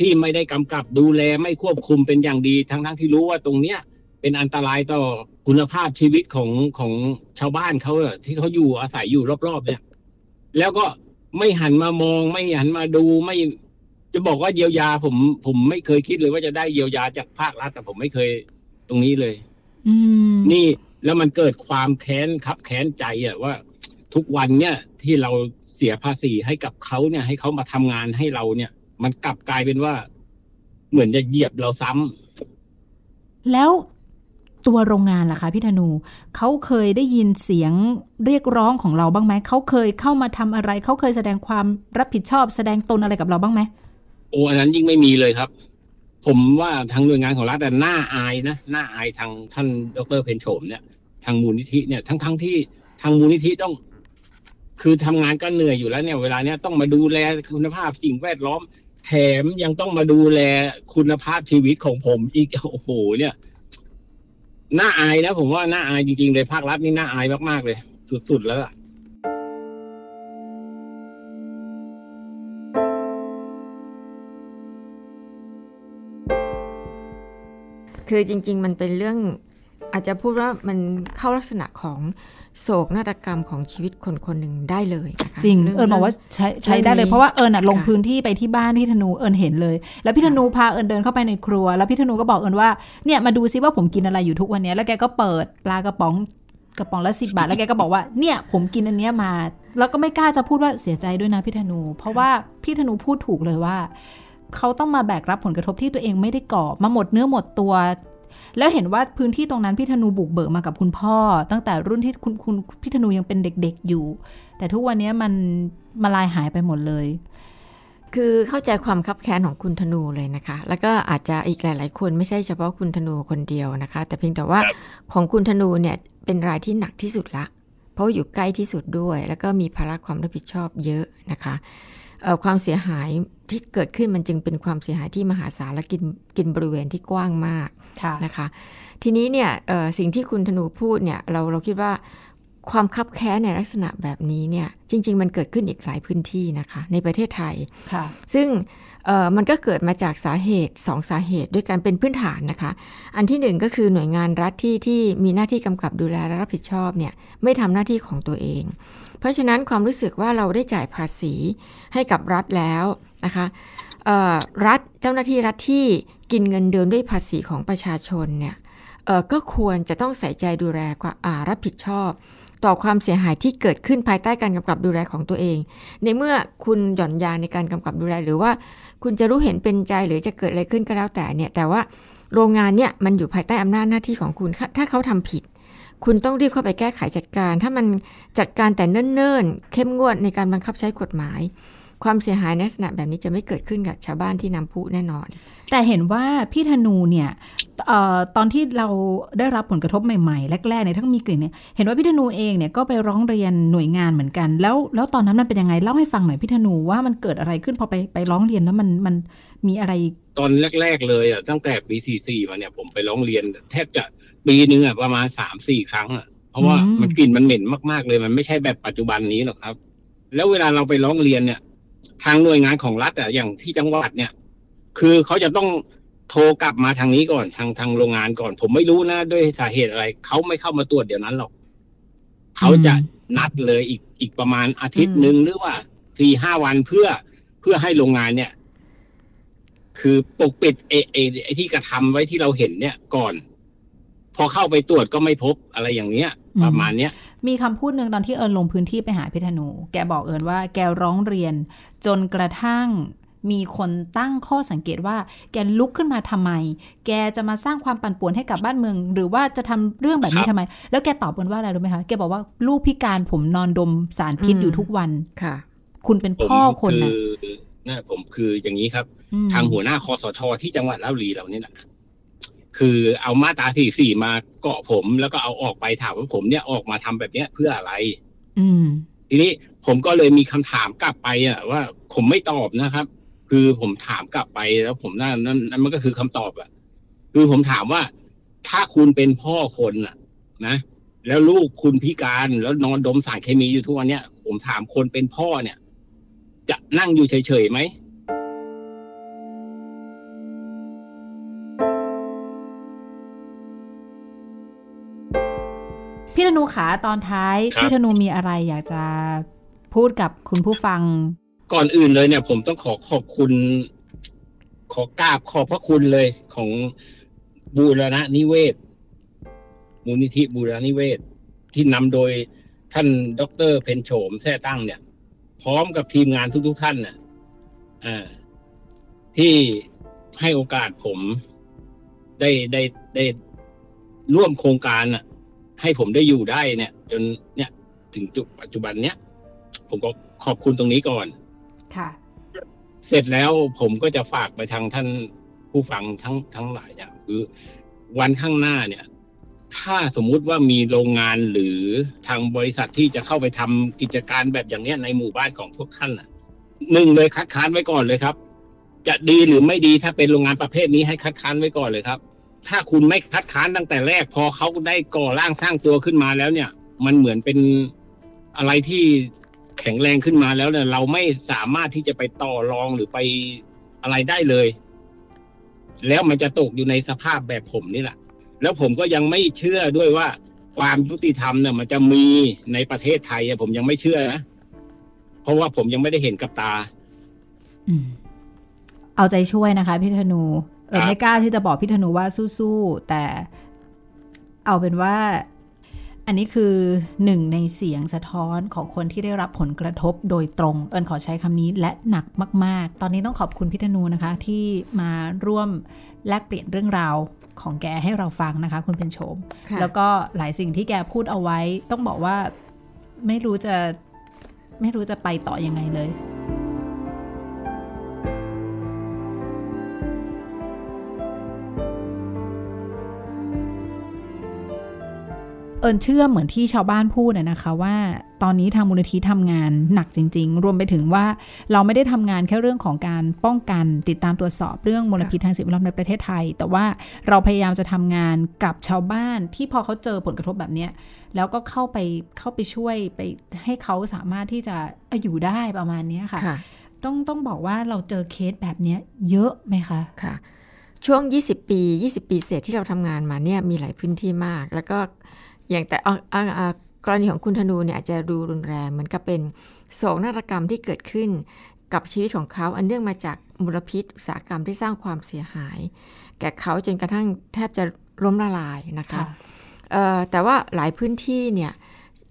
ที่ไม่ได้กำกับดูแลไม่ควบคุมเป็นอย่างดี ทั้งทั้งๆที่รู้ว่าตรงเนี้ยเป็นอันตรายต่อคุณภาพชีวิตของของชาวบ้านเขาอะที่เขาอยู่อาศัยอยู่รอบๆ เนี่ย แล้วก็ไม่หันมามอง ไม่หันมาดูไม่ จะบอกว่าเยียวยาผม ผมไม่เคยคิดเลยว่าจะได้เยียวยาจากภาครัฐแต่ผมไม่เคยตรงนี้เลยอืมนี่แล้วมันเกิดความแค้นครับแค้นใจอะว่า ทุกวันเนี่ยที่เราเสียภาษีให้กับเขาเนี่ย ให้เขามาทำงานให้เราเนี่ย มันกลับกลายเป็นว่า เหมือนจะเหยียบเราซ้ำแล้วตัวโรงงานล่ะคะพี่ธนูเขาเคยได้ยินเสียงเรียกร้องของเราบ้างไหมเขาเคยเข้ามาทำอะไรเขาเคยแสดงความรับผิดชอบ แสดงตนอะไรกับเราบ้างไหมโอ้อันนั้นยิ่งไม่มีเลยครับ ผมว่าทางหน่วยงานของรัฐแต่น่าอายนะน่าอายทางท่านดรเพนโฉมเนี่ย ทางมูลนิธิเนี่ยทั้งทั้งที่ทางมูลนิธิต้อง คือทำงานก็เหนื่อยอยู่แล้วเนี่ย เวลาเนี้ยต้องมาดูแลคุณภาพสิ่งแวดล้อม แถมยังต้องมาดูแลคุณภาพชีวิตของผมอีกโอ้โหเนี่ยน่าอายนะผมว่าน่าอายจริงๆเลยภาครัฐนี่น่าอายมากๆเลย สุดๆแล้วล่ะคือจริง ๆ มันเป็นเรื่อง อาจจะพูดว่ามันเข้าลักษณะของโศกนาฏกรรมของชีวิตคนคนหนึ่งได้เลยนะคะจริงเรื่องเอิญบอกว่าใช้ใช้เรื่องได้เลยนี้เพราะว่าเอิญอะลงค่ะพื้นที่ไปที่บ้านพี่ธนูเอิญเห็นเลย แล้วพี่ธนูพาเอิญเดินเข้าไปในครัว แล้วพี่ธนูก็บอกเอิญว่าเนี่ยมาดูซิว่าผมกินอะไรอยู่ทุกวันเนี้ยแล้วแกก็เปิดปลากระป๋องกระป๋องละสิบาท แล้วแกก็บอกว่าเนี่ยผมกินอันเนี้ยมา แล้วก็ไม่กล้าจะพูดว่าเสียใจด้วยนะพี่ธนู เพราะว่าพี่ธนูพูดถูกเลยว่าเขาต้องมาแบกรับผลกระทบที่ตัวเองไม่ได้ก่อมาหมดเนื้อหมดตัว แล้วเห็นว่าพื้นที่ตรงนั้นพี่ธนูบุกเบิกมากับคุณพ่อ ตั้งแต่รุ่นที่คุณคุณพี่ธนูยังเป็นเด็กๆอยู่ แต่ทุกวันนี้มันมาลายหายไปหมดเลย คือเข้าใจความคับแค้นของคุณธนูเลยนะคะ แล้วก็อาจจะอีกหลาย ๆ คนไม่ใช่เฉพาะคุณธนูคนเดียวนะคะ แต่เพียงแต่ว่าครับของคุณธนูเนี่ยเป็นรายที่หนักที่สุดละเพราะว่าอยู่ใกล้ที่สุดด้วย แล้วก็มีภาระความรับผิดชอบเยอะนะคะเอ่อความเสียหาย ที่เกิดขึ้นมันจึงเป็นความเสียหายที่มหาศาลและกินกินบริเวณที่กว้างมากค่ะนะคะ ทีนี้เนี่ยเอ่อสิ่งที่คุณธนูพูดเนี่ยเราเราคิดว่าความคับแค้นในลักษณะแบบนี้เนี่ยจริง ๆ มันเกิดขึ้นอีกหลายพื้นที่นะคะ ในประเทศไทยค่ะซึ่งเอ่อมันก็เกิดมาจากสาเหตุสองสาเหตุด้วยกันเป็นพื้นฐานนะคะ อันที่หนึ่งก็คือหน่วยงานรัฐที่ที่มีหน้าที่กำกับดูแลและรับผิดชอบเนี่ยไม่ทำหน้าที่ของตัวเอง เพราะฉะนั้นความรู้สึกว่าเราได้จ่ายภาษีให้กับรัฐแล้ว นะคะรัฐเจ้าหน้าที่รัฐที่กินเงินเดือนด้วยภาษีของประชาชนเนี่ยก็ควรจะต้องใส่ใจดูแลกว่าารับผิดชอบ ต่อความเสียหายที่เกิดขึ้นภายใต้การกำกับดูแลของตัวเอง ในเมื่อคุณหย่อนยานในการกำกับดูแลหรือว่า คุณจะรู้เห็นเป็นใจหรือจะเกิดอะไรขึ้นก็แล้วแต่เนี่ยแต่ว่าโรงงานเนี่ยมันอยู่ภายใต้อำนาจหน้าที่ของคุณ ถ้าเขาทำผิด คุณต้องรีบเข้าไปแก้ไขจัดการ ถ้ามันจัดการแต่เนิ่นๆ เข้มงวดในการบังคับใช้กฎหมาย ความเสียหายในลักษณะแบบนี้จะไม่เกิดขึ้นกับชาวบ้านที่นำพุแน่นอน แต่เห็นว่าพี่ธนูเนี่ยเออตอนที่เราได้รับผลกระทบใหม่ๆแรกๆเนี่ยทั้งมีกลิ่นเนี่ยเห็นว่าพี่ธนูเองเนี่ยก็ไปร้องเรียนหน่วยงานเหมือนกัน แล้วแล้วตอนนั้นมันเป็นยังไงเล่าให้ฟังหน่อยพี่ธนูว่ามันเกิดอะไรขึ้นพอไปไปร้องเรียนแล้วมันมันมีอะไร ตอนแรก ๆ เลยอะตั้งแต่ปี44มาเนี่ยผมไปร้องเรียน แทบจะปีหนึ่งอะประมาณสามสี่ครั้งอะเพราะว่าอืมมันกลิ่นมันเหม็นมากๆเลย มันไม่ใช่แบบปัจจุบันนี้หรอกครับ แล้วเวลาเราไปร้องเรียนเนี่ย ทางหน่วยงานของรัฐอะอย่างที่จังหวัดเนี่ย คือเขาจะต้องโทรกลับมาทางนี้ก่อนทางทางโรงงานก่อน ผมไม่รู้นะด้วยสาเหตุอะไรเขาไม่เข้ามาตรวจเดี๋ยวนั้นหรอกเขาจะนัดเลยอีกอีกประมาณอาทิตย์หนึ่งหรือว่าสี่ห้าวันเพื่อเพื่อให้โรงงานเนี่ย คือปกปิดเอเอไอที่กระทำไว้ที่เราเห็นเนี่ยก่อน พอเข้าไปตรวจก็ไม่พบอะไรอย่างเนี้ยอืม ประมาณเนี้ยมีคำพูดหนึ่งตอนที่เอิญลงพื้นที่ไปหาพี่ธนู แกบอกเอิญว่าแกร้องเรียน จนกระทั่งมีคนตั้งข้อสังเกตว่า แกลุกขึ้นมาทำไม แกจะมาสร้างความปั่นป่วนให้กับบ้านเมือง หรือว่าจะทำเรื่องแบบนี้ครับทำไม แล้วแกตอบเอิญว่าอะไรรู้ไหมคะ แกบอกว่าลูกพิการผมนอนดมสารพิษอืมอยู่ทุกวันค่ะ คุณเป็นผมพ่อคนคืนะอนะผมคืออย่างนี้ครับมทางหัวหน้าคอสชที่จังหวัดราชบุรีเราเนี่ยนะ คือเอามาตราสี่สี่มาเกาะผม แล้วก็เอาออกไปถามว่าผมเนี่ยออกมาทำแบบเนี้ยเพื่ออะไร อืม ทีนี้ผมก็เลยมีคำถามกลับไปอะว่าผมไม่ตอบนะครับ คือผมถามกลับไปแล้วผมนั่นนั่นนั่นมันก็คือคำตอบอะคือผมถามว่า ถ้าคุณเป็นพ่อคนอะนะแล้วลูกคุณพิการแล้วนอนดมสารเคมีอยู่ทุกวันเนี้ยผมถามคนเป็นพ่อเนี่ย จะนั่งอยู่เฉยๆไหม นูขาตอนท้ายครับพี่ธนูมีอะไรอยากจะพูดกับคุณผู้ฟัง ก่อนอื่นเลยเนี่ย ผมต้องขอขอบคุณ ขอกราบขอบพระคุณเลยของบูรณะนิเวศ มูลนิธิบูรณะนิเวศ ที่นำโดยท่านดอกเตอรเพนโฉมแท้ตั้งเนี่ย พร้อมกับทีมงานทุกๆท่านน่ะอ่าที่ให้โอกาสผมได้ได้ได้ร่วมโครงการน่ะ ให้ผมได้อยู่ได้เนี่ย จนเนี่ยถึงจุดปัจจุบันเนี้ยผมก็ขอบคุณตรงนี้ก่อน ค่ะ เสร็จแล้วผมก็จะฝากไปทางท่านผู้ฟังทั้งทั้งหลายเนี่ยคือวันข้างหน้าเนี่ย ถ้าสมมุติว่ามีโรงงานหรือทางบริษัทที่จะเข้าไปทำกิจการแบบอย่างเนี้ยในหมู่บ้านของพวกท่านน่ะหนึ่งเลยคัดค้านไว้ก่อนเลยครับ จะดีหรือไม่ดีถ้าเป็นโรงงานประเภทนี้ให้คัดค้านไว้ก่อนเลยครับ ถ้าคุณไม่คัดค้านตั้งแต่แรก พอเขาได้ก่อร่างสร้างตัวขึ้นมาแล้วเนี่ย มันเหมือนเป็นอะไรที่แข็งแรงขึ้นมาแล้วเนี่ยเราไม่สามารถที่จะไปต่อรองหรือไปอะไรได้เลย แล้วมันจะตกอยู่ในสภาพแบบผมนี่แหละ แล้วผมก็ยังไม่เชื่อด้วยว่าความยุติธรรมเนี่ยมันจะมีในประเทศไทยอะผมยังไม่เชื่อนะเพราะว่าผมยังไม่ได้เห็นกับตาเอาใจช่วยนะคะพี่ธนู เอครัอบไม่กล้าที่จะบอกพี่ธนูว่าสู้ๆแต่เอาเป็นว่าอันนี้คือหนึ่งในเสียงสะท้อนของคนที่ได้รับผลกระทบโดยตรง เอิญขอใช้คำนี้และหนักมาก ๆ ตอนนี้ต้องขอบคุณพี่ธนูนะคะ ที่มาร่วมแลกเปลี่ยนเรื่องราวของแกให้เราฟังนะคะ คุณเป็นโฉมค่ะแล้วก็หลายสิ่งที่แกพูดเอาไว้ ต้องบอกว่าไม่รู้จะไม่รู้จะไปต่อยังไงเลย เอิญเชื่อเหมือนที่ชาวบ้านพูดอะนะคะว่าตอนนี้ทางมูลนิธิทำงานหนักจริง ๆ รวมไปถึงว่าเราไม่ได้ทำงานแค่เรื่องของการป้องกันติดตามตรวจสอบเรื่องมลพิษทางสิ่งแวดล้อมในประเทศไทย แต่ว่าเราพยายามจะทำงานกับชาวบ้านที่พอเขาเจอผลกระทบแบบเนี้ยแล้วก็เข้าไปเข้าไปช่วยไปให้เขาสามารถที่จะอยู่ได้ประมาณเนี้ยค่ะค่ะต้องต้องบอกว่าเราเจอเคสแบบเนี้ยเยอะไหมคะค่ะ ช่วง 20 ปี 20 ปีเศษที่เราทำงานมาเนี่ยมีหลายพื้นที่มาก แล้วก็ อย่างแต่เอาเอาเอากรณีของคุณธนูเนี่ยอาจจะดูรุนแรงเหมือนกับเป็นโศกนาฏกรรมที่เกิดขึ้นกับชีวิตของเขาอันเนื่องมาจากมลพิษอุตสาหกรรมที่สร้างความเสียหาย แก่เขาจนกระทั่งแทบจะล้มละลายนะคะเอ่อแต่ว่าหลายพื้นที่เนี่ย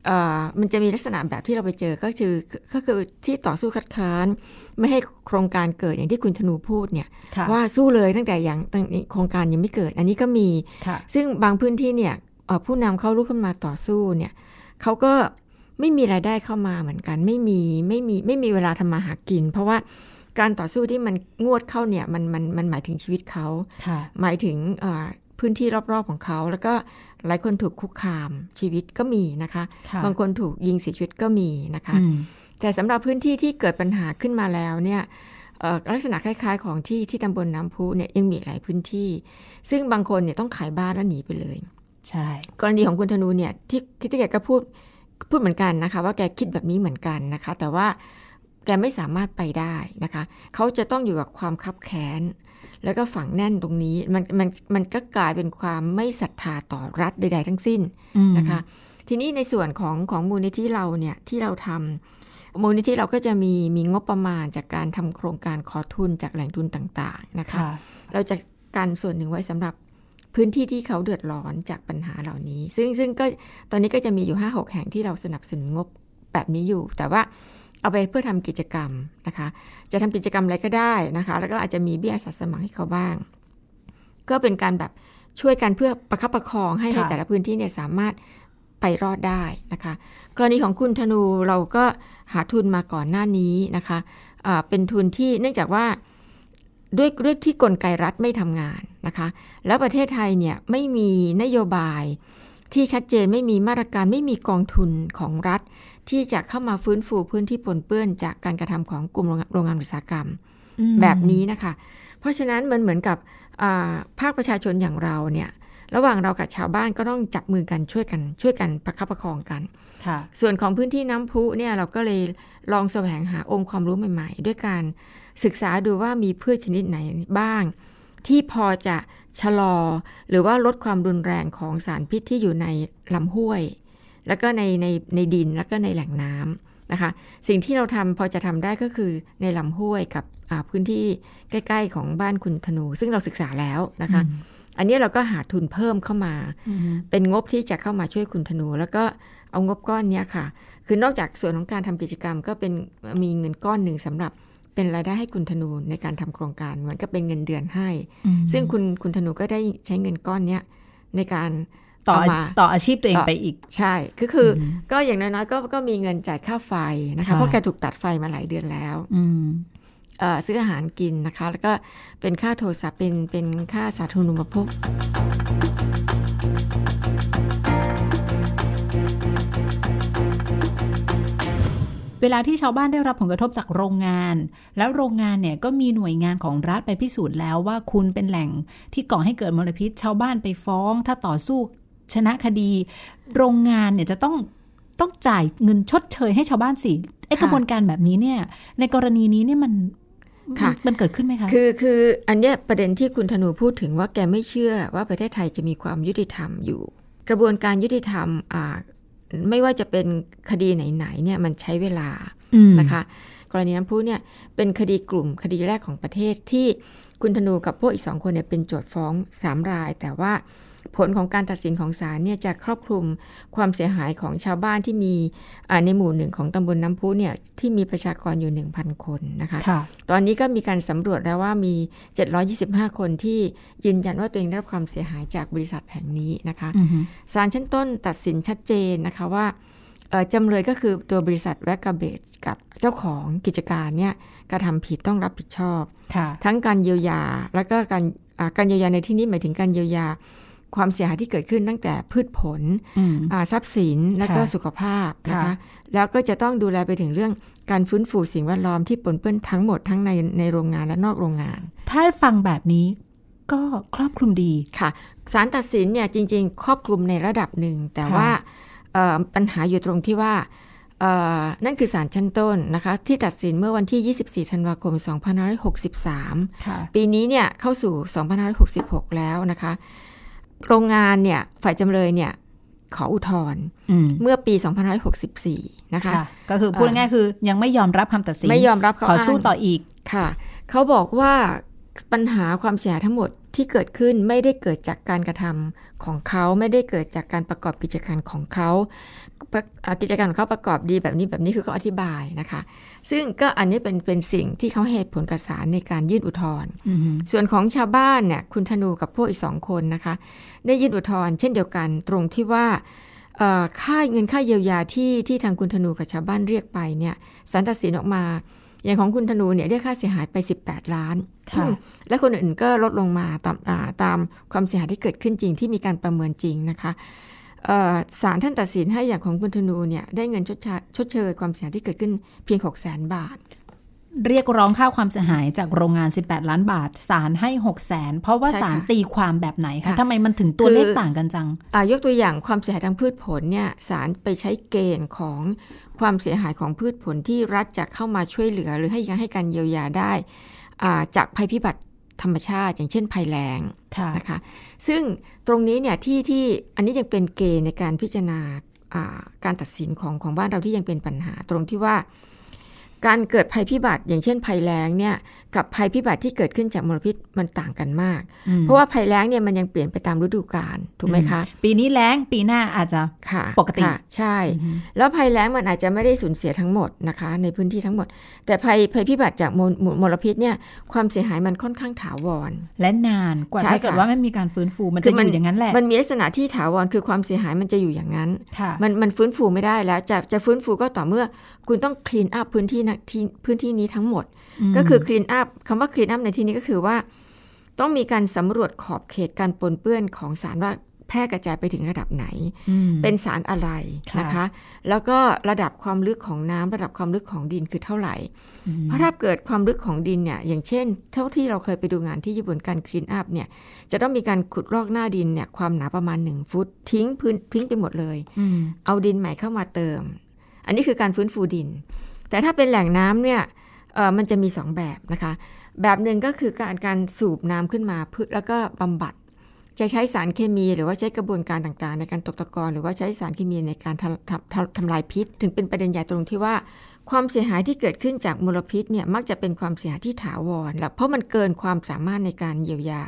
เอ่อมันจะมีลักษณะแบบที่เราไปเจอก็คือก็คือที่ต่อสู้คัดค้าน ไม่ให้โครงการเกิดอย่างที่คุณธนูพูดเนี่ยค่ะว่าสู้เลยตั้งแต่อย่างตั้งโครงการยังไม่เกิด อันนี้ก็มีค่ะซึ่งบางพื้นที่เนี่ยเอ่อ ผู้นำเข้าลุกขึ้นมาต่อสู้เนี่ยเขาก็ไม่มีรายได้เข้ามาเหมือนกัน ไม่มีไม่มีไม่มีเวลาทำมาหากิน เพราะว่าการต่อสู้ที่มันงวดเข้าเนี่ยมันมันมันหมายถึงชีวิตเขาค่ะหมายถึงเอ่อพื้นที่รอบๆของเขา แล้วก็หลายคนถูกคุกคามชีวิตก็มีนะคะค่ะบางคนถูกยิงเสียชีวิตก็มีนะคะอืมแต่สำหรับพื้นที่ที่เกิดปัญหาขึ้นมาแล้วเนี่ยเอ่อลักษณะคล้าย ๆ ของที่ที่ตำบลน้ำพุเนี่ยยังมีหลายพื้นที่ ซึ่งบางคนเนี่ยต้องขายบ้านแล้วหนีไปเลย ใช่ กรณีของคุณธนูเนี่ยที่ที่แกก็พูดพูดเหมือนกันนะคะ ว่าแกคิดแบบนี้เหมือนกันนะคะ แต่ว่าแกไม่สามารถไปได้นะคะ เขาจะต้องอยู่กับความคับแค้นแล้วก็ฝังแน่นตรงนี้มันมันมันก็กลายเป็นความไม่ศรัทธาต่อรัฐใด ๆ ทั้งสิ้นอืมนะคะ ทีนี้ในส่วนของของมูลนิธิเราเนี่ยที่เราทำมูลนิธิเราก็จะมีมีงบประมาณจากการทำโครงการขอทุนจากแหล่งทุนต่าง ๆนะคะค่ะเราจะกันส่วนหนึ่งไว้สำหรับ พื้นที่ที่เขาเดือดร้อนจากปัญหาเหล่านี้ ซึ่งซึ่งก็ตอนนี้ก็จะมีอยู่ 5 6 แห่งที่เราสนับสนุนงบแบบนี้อยู่ แต่ว่าเอาไปเพื่อทำกิจกรรมนะคะ จะทำกิจกรรมอะไรก็ได้นะคะ แล้วก็อาจจะมีเบี้ยอาสัตว์สมัครให้เขาบ้าง ก็เป็นการแบบช่วยกันเพื่อประคับประคองให้ให้ค่ะแต่ละพื้นที่เนี่ยสามารถไปรอดได้นะคะ กรณีของคุณธนูเราก็หาทุนมาก่อนหน้านี้นะคะอ่าเป็นทุนที่เนื่องจากว่า ด้วยด้วยที่กลไกรัฐไม่ทำงานนะคะ แล้วประเทศไทยเนี่ยไม่มีนโยบายที่ชัดเจนไม่มีมาตรการไม่มีกองทุนของรัฐ ที่จะเข้ามาฟื้นฟูพื้นที่ปนเปื้อนจากการกระทำของกลุ่มโรงงานโรงงานอุตสาหกรรมอืมแบบนี้นะคะ เพราะฉะนั้นมันเหมือนกับอ่าภาคประชาชนอย่างเราเนี่ยระหว่างเรากับชาวบ้านก็ต้องจับมือกันช่วยกัน ช่วยกันประคับประคองกันค่ะส่วนของพื้นที่น้ำพุเนี่ยเราก็เลยลองแสวงหาองค์ความรู้ใหม่ ๆ ด้วยการ ศึกษาดูว่ามีพืชชนิดไหนบ้าง ที่พอจะชะลอ หรือว่าลดความรุนแรงของสารพิษที่อยู่ในลำห้วย แล้วก็ในในในดินแล้วก็ในแหล่งน้ำนะคะ สิ่งที่เราทำพอจะทำได้ก็คือในลำห้วยกับอ่าพื้นที่ใกล้ๆ ของบ้านคุณธนู ซึ่งเราศึกษาแล้วนะคะ อันนี้เราก็หาทุนเพิ่มเข้ามาอืมเป็นงบที่จะเข้ามาช่วยคุณธนู แล้วก็เอางบก้อนเนี้ยค่ะ คือนอกจากส่วนของการทำกิจกรรมก็เป็นมีเงินก้อนหนึ่งสำหรับ เป็นรายได้ให้คุณธนูในการทำโครงการเหมือนกับเป็นเงินเดือนให้อืมซึ่งคุณคุณธนูก็ได้ใช้เงินก้อนเนี้ยในการต่อเอามาต่ออาชีพตัวเองต่อไปอีก ใช่ก็คืออมก็อย่างน้อยๆก็ก็มีเงินจ่ายค่าไฟนะคะค่ะเพราะแกถูกตัดไฟมาหลายเดือนแล้วอืมเอ่อซื้ออาหารกินนะคะ แล้วก็เป็นค่าโทรศัพท์เป็นเป็นค่าสาธารณูปโภค เวลาที่ชาวบ้านได้รับผลกระทบจากโรงงาน แล้วโรงงานเนี่ยก็มีหน่วยงานของรัฐไปพิสูจน์แล้วว่าคุณเป็นแหล่งที่ก่อให้เกิดมลพิษ ชาวบ้านไปฟ้อง ถ้าต่อสู้ชนะคดี โรงงานเนี่ยจะต้องต้องจ่ายเงินชดเชยให้ชาวบ้านสิไอ้ค่ะกระบวนการแบบนี้เนี่ยในกรณีนี้เนี่ยมันค่ะมันเกิดขึ้นไหมคะ คือคืออันเนี้ยประเด็นที่คุณธนูพูดถึงว่าแกไม่เชื่อว่าประเทศไทยจะมีความยุติธรรมอยู่ กระบวนการยุติธรรมอ่า ไม่ว่าจะเป็นคดีไหนๆเนี่ยมันใช้เวลาอืมนะคะ กรณีน้ำพุเนี่ยเป็นคดีกลุ่มคดีแรกของประเทศที่คุณธนูกับพวกอีกสองคนเนี่ยเป็นโจทย์ฟ้องสามราย แต่ว่า ผลของการตัดสินของศาลเนี่ยจะครอบคลุมความเสียหายของชาวบ้านที่มีอ่าในหมู่หนึ่งของตำบลน้ำพุเนี่ยที่มีประชากรอยู่ 1,000 คนนะคะค่ะตอนนี้ก็มีการสำรวจแล้วว่ามี 725 คนที่ยืนยันว่าตัวเองได้รับความเสียหายจากบริษัทแห่งนี้นะคะอือฮึศาลชั้นต้นตัดสินชัดเจนนะคะว่าเอ่อจำเลยก็คือตัวบริษัทแวกกาเบจกับเจ้าของกิจการเนี่ยกระทำผิดต้องรับผิดชอบค่ะทั้งการเยียวยา แล้วก็การอ่าการเยียวยาในที่นี้หมายถึงการเยียวยา ความเสียหายที่เกิดขึ้นตั้งแต่พืชผลอืมอ่าทรัพย์สินและก็ค่ะสุขภาพนะคะค่ะแล้วก็จะต้องดูแลไปถึงเรื่องการฟื้นฟูสิ่งแวดล้อมที่ปนเปื้อนทั้งหมดทั้งในในโรงงานและนอกโรงงาน ถ้าฟังแบบนี้ก็ครอบคลุมดีค่ะศาลตัดสินเนี่ยจริง ๆ ครอบคลุมในระดับหนึ่ง แต่ค่ะว่าเอ่อปัญหาอยู่ตรงที่ว่าเอ่อนั่นคือศาลชั้นต้นนะคะที่ตัดสินเมื่อวันที่ 24 ธันวาคม 2563ค่ะปีนี้เนี่ยเข้าสู่ 2566 แล้วนะคะ โรงงานเนี่ยฝ่ายจำเลยเนี่ยขออุทธรณ์อืมเมื่อปี 2564 นะคะค่ะก็คือพูดง่ายๆคือยังไม่ยอมรับคำตัดสินไม่ยอมรับเขาขอสู้อ้างต่ออีกค่ะ เขาบอกว่าปัญหาความเสียหายทั้งหมด ที่เกิดขึ้นไม่ได้เกิดจากการกระทำของเขาไม่ได้เกิดจากการประกอบกิจการของเขาประอ่ากิจการของเขาประกอบดีแบบนี้แบบนี้คือเขาอธิบายนะคะ ซึ่งก็อันนี้เป็นเป็นสิ่งที่เขาเหตุผลกับศาลในการยื่นอุทธรณ์อืมส่วนของชาวบ้านเนี่ยคุณธนูกับพวกอีกสองคนนะคะ ได้ยื่นอุทธรณ์เช่นเดียวกันตรงที่ว่าเอ่อค่าเงินค่าเยียวยาที่ที่ทางคุณธนูกับชาวบ้านเรียกไปเนี่ยศาลตัดสินออกมา อย่างของคุณธนูเนี่ยเรียกค่าเสียหายไป 18 ล้าน ค่ะ และคนอื่นก็ลดลงมาตามอ่าตามความเสียหายที่เกิดขึ้นจริงที่มีการประเมินจริงนะคะเอ่อศาลท่านตัดสินให้อย่างของคุณธนูเนี่ยได้เงินชดเชยชดเชยความเสียหายที่เกิดขึ้นเพียง 6 0 0 0 0 0 บาท เรียกร้องค่าความเสียหายจากโรงงาน 18 ล้านบาทศาลให้ 6 0แสนเพราะว่าใช่ศาลค่ะตีความแบบไหนคะค่ะทำไมมันถึงตัวคือเลขต่างกันจังอ่ายกตัวอย่างความเสียหายทางพืชผลเนี่ยศาลไปใช้เกณฑ์ของ ความเสียหายของพืชผลที่รัฐจะเข้ามาช่วยเหลือ หรือให้ให้การเยียวยาได้อ่าจากภัยพิบัติธรรมชาติ อย่างเช่นภัยแล้งค่ะนะคะซึ่งตรงนี้เนี่ยที่ที่อันนี้ยังเป็นเกณฑ์ในการพิจารณาอ่าการตัดสินของของบ้านเราที่ยังเป็นปัญหา ตรงที่ว่า การเกิดภัยพิบัติ อย่างเช่นภัยแล้งเนี่ยกับภัยพิบัติที่เกิดขึ้นจากมลพิษมันต่างกันมากอืมเพราะว่าภัยแล้งเนี่ยมันยังเปลี่ยนไปตามฤดูกาลถูกไหมคะ ปีนี้แล้งปีหน้าอาจจะค่ะปกติค่ะใช่ แล้วภัยแล้งมันอาจจะไม่ได้สูญเสียทั้งหมดนะคะ ในพื้นที่ทั้งหมด แต่ภัยภัยพิบัติจากมลมลมลพิษเนี่ยความเสียหายมันค่อนข้างถาวร และนานกว่าใช่ถ้าเกิดค่ะว่าไม่มีการฟื้นฟูมันจะอยู่อย่างนั้นแหละมันมีลักษณะที่ถาวรคือความเสียหายมันจะอยู่อย่างนั้นค่ะมันมันฟื้นฟูไม่ได้แล้วจะจะฟื้นฟูก็ต่อเมื่อ คุณต้องคลีนอัพพื้นที่นะที่พื้นที่นี้ทั้งหมดมก็คือคลีนอัพคำว่าคลีนอัพในที่นี้ก็คือว่า ต้องมีการสำรวจขอบเขตการปนเปื้อนของสารว่าแพร่กระจายไปถึงระดับไหนอืมเป็นสารอะไรค่ะนะคะ แล้วก็ระดับความลึกของน้ำระดับความลึกของดินคือเท่าไหร่อืมเพราะถ้าเกิดความลึกของดินเนี่ย อย่างเช่น เท่าที่เราเคยไปดูงานที่ญี่ปุ่นการคลีนอัพเนี่ย จะต้องมีการขุดลอกหน้าดินเนี่ยความหนาประมาณ 1 ฟุต ทิ้งพื้นทิ้งไปหมดเลยอืมเอาดินใหม่เข้ามาเติม อันนี้คือการฟื้นฟูดิน แต่ถ้าเป็นแหล่งน้ำเนี่ยเอ่อ มันจะมี 2 แบบนะคะ แบบหนึ่งก็คือการการสูบน้ำขึ้นมาเพื่อแล้วก็บำบัด จะใช้สารเคมีหรือว่าใช้กระบวนการต่างๆ ในการตกตะกอนหรือว่าใช้สารเคมีในการทำทำทำทำลายพิษ ถึงเป็นประเด็นใหญ่ตรงที่ว่า ความเสียหายที่เกิดขึ้นจากมลพิษเนี่ยมักจะเป็นความเสียหายที่ถาวรและเพราะมันเกินความสามารถในการเยียวยา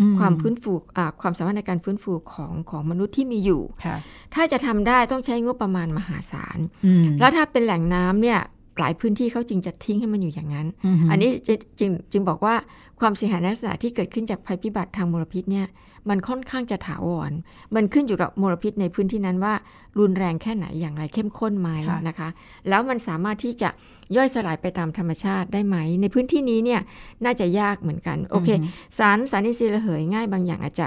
อืมความฟื้นฟูอ่าความสามารถในการฟื้นฟูของของมนุษย์ที่มีอยู่ค่ะถ้าจะทำได้ต้องใช้งบประมาณมหาศาลอืมแล้วถ้าเป็นแหล่งน้ำเนี่ย หลายพื้นที่เขาจึงจะทิ้งให้มันอยู่อย่างนั้นอืมอันนี้จะจึงจึงบอกว่าความเสียหายในลักษณะที่เกิดขึ้นจากภัยพิบัติทางมลพิษเนี่ยมันค่อนข้างจะถาวร มันขึ้นอยู่กับมลพิษในพื้นที่นั้นว่า รุนแรงแค่ไหนอย่างไรเข้มข้นไหมค่ะนะคะ แล้วมันสามารถที่จะย่อยสลายไปตามธรรมชาติได้ไหม ในพื้นที่นี้เนี่ยน่าจะยากเหมือนกัน โอเค สารสารอินทรีย์ระเหยง่ายบางอย่างอาจจะ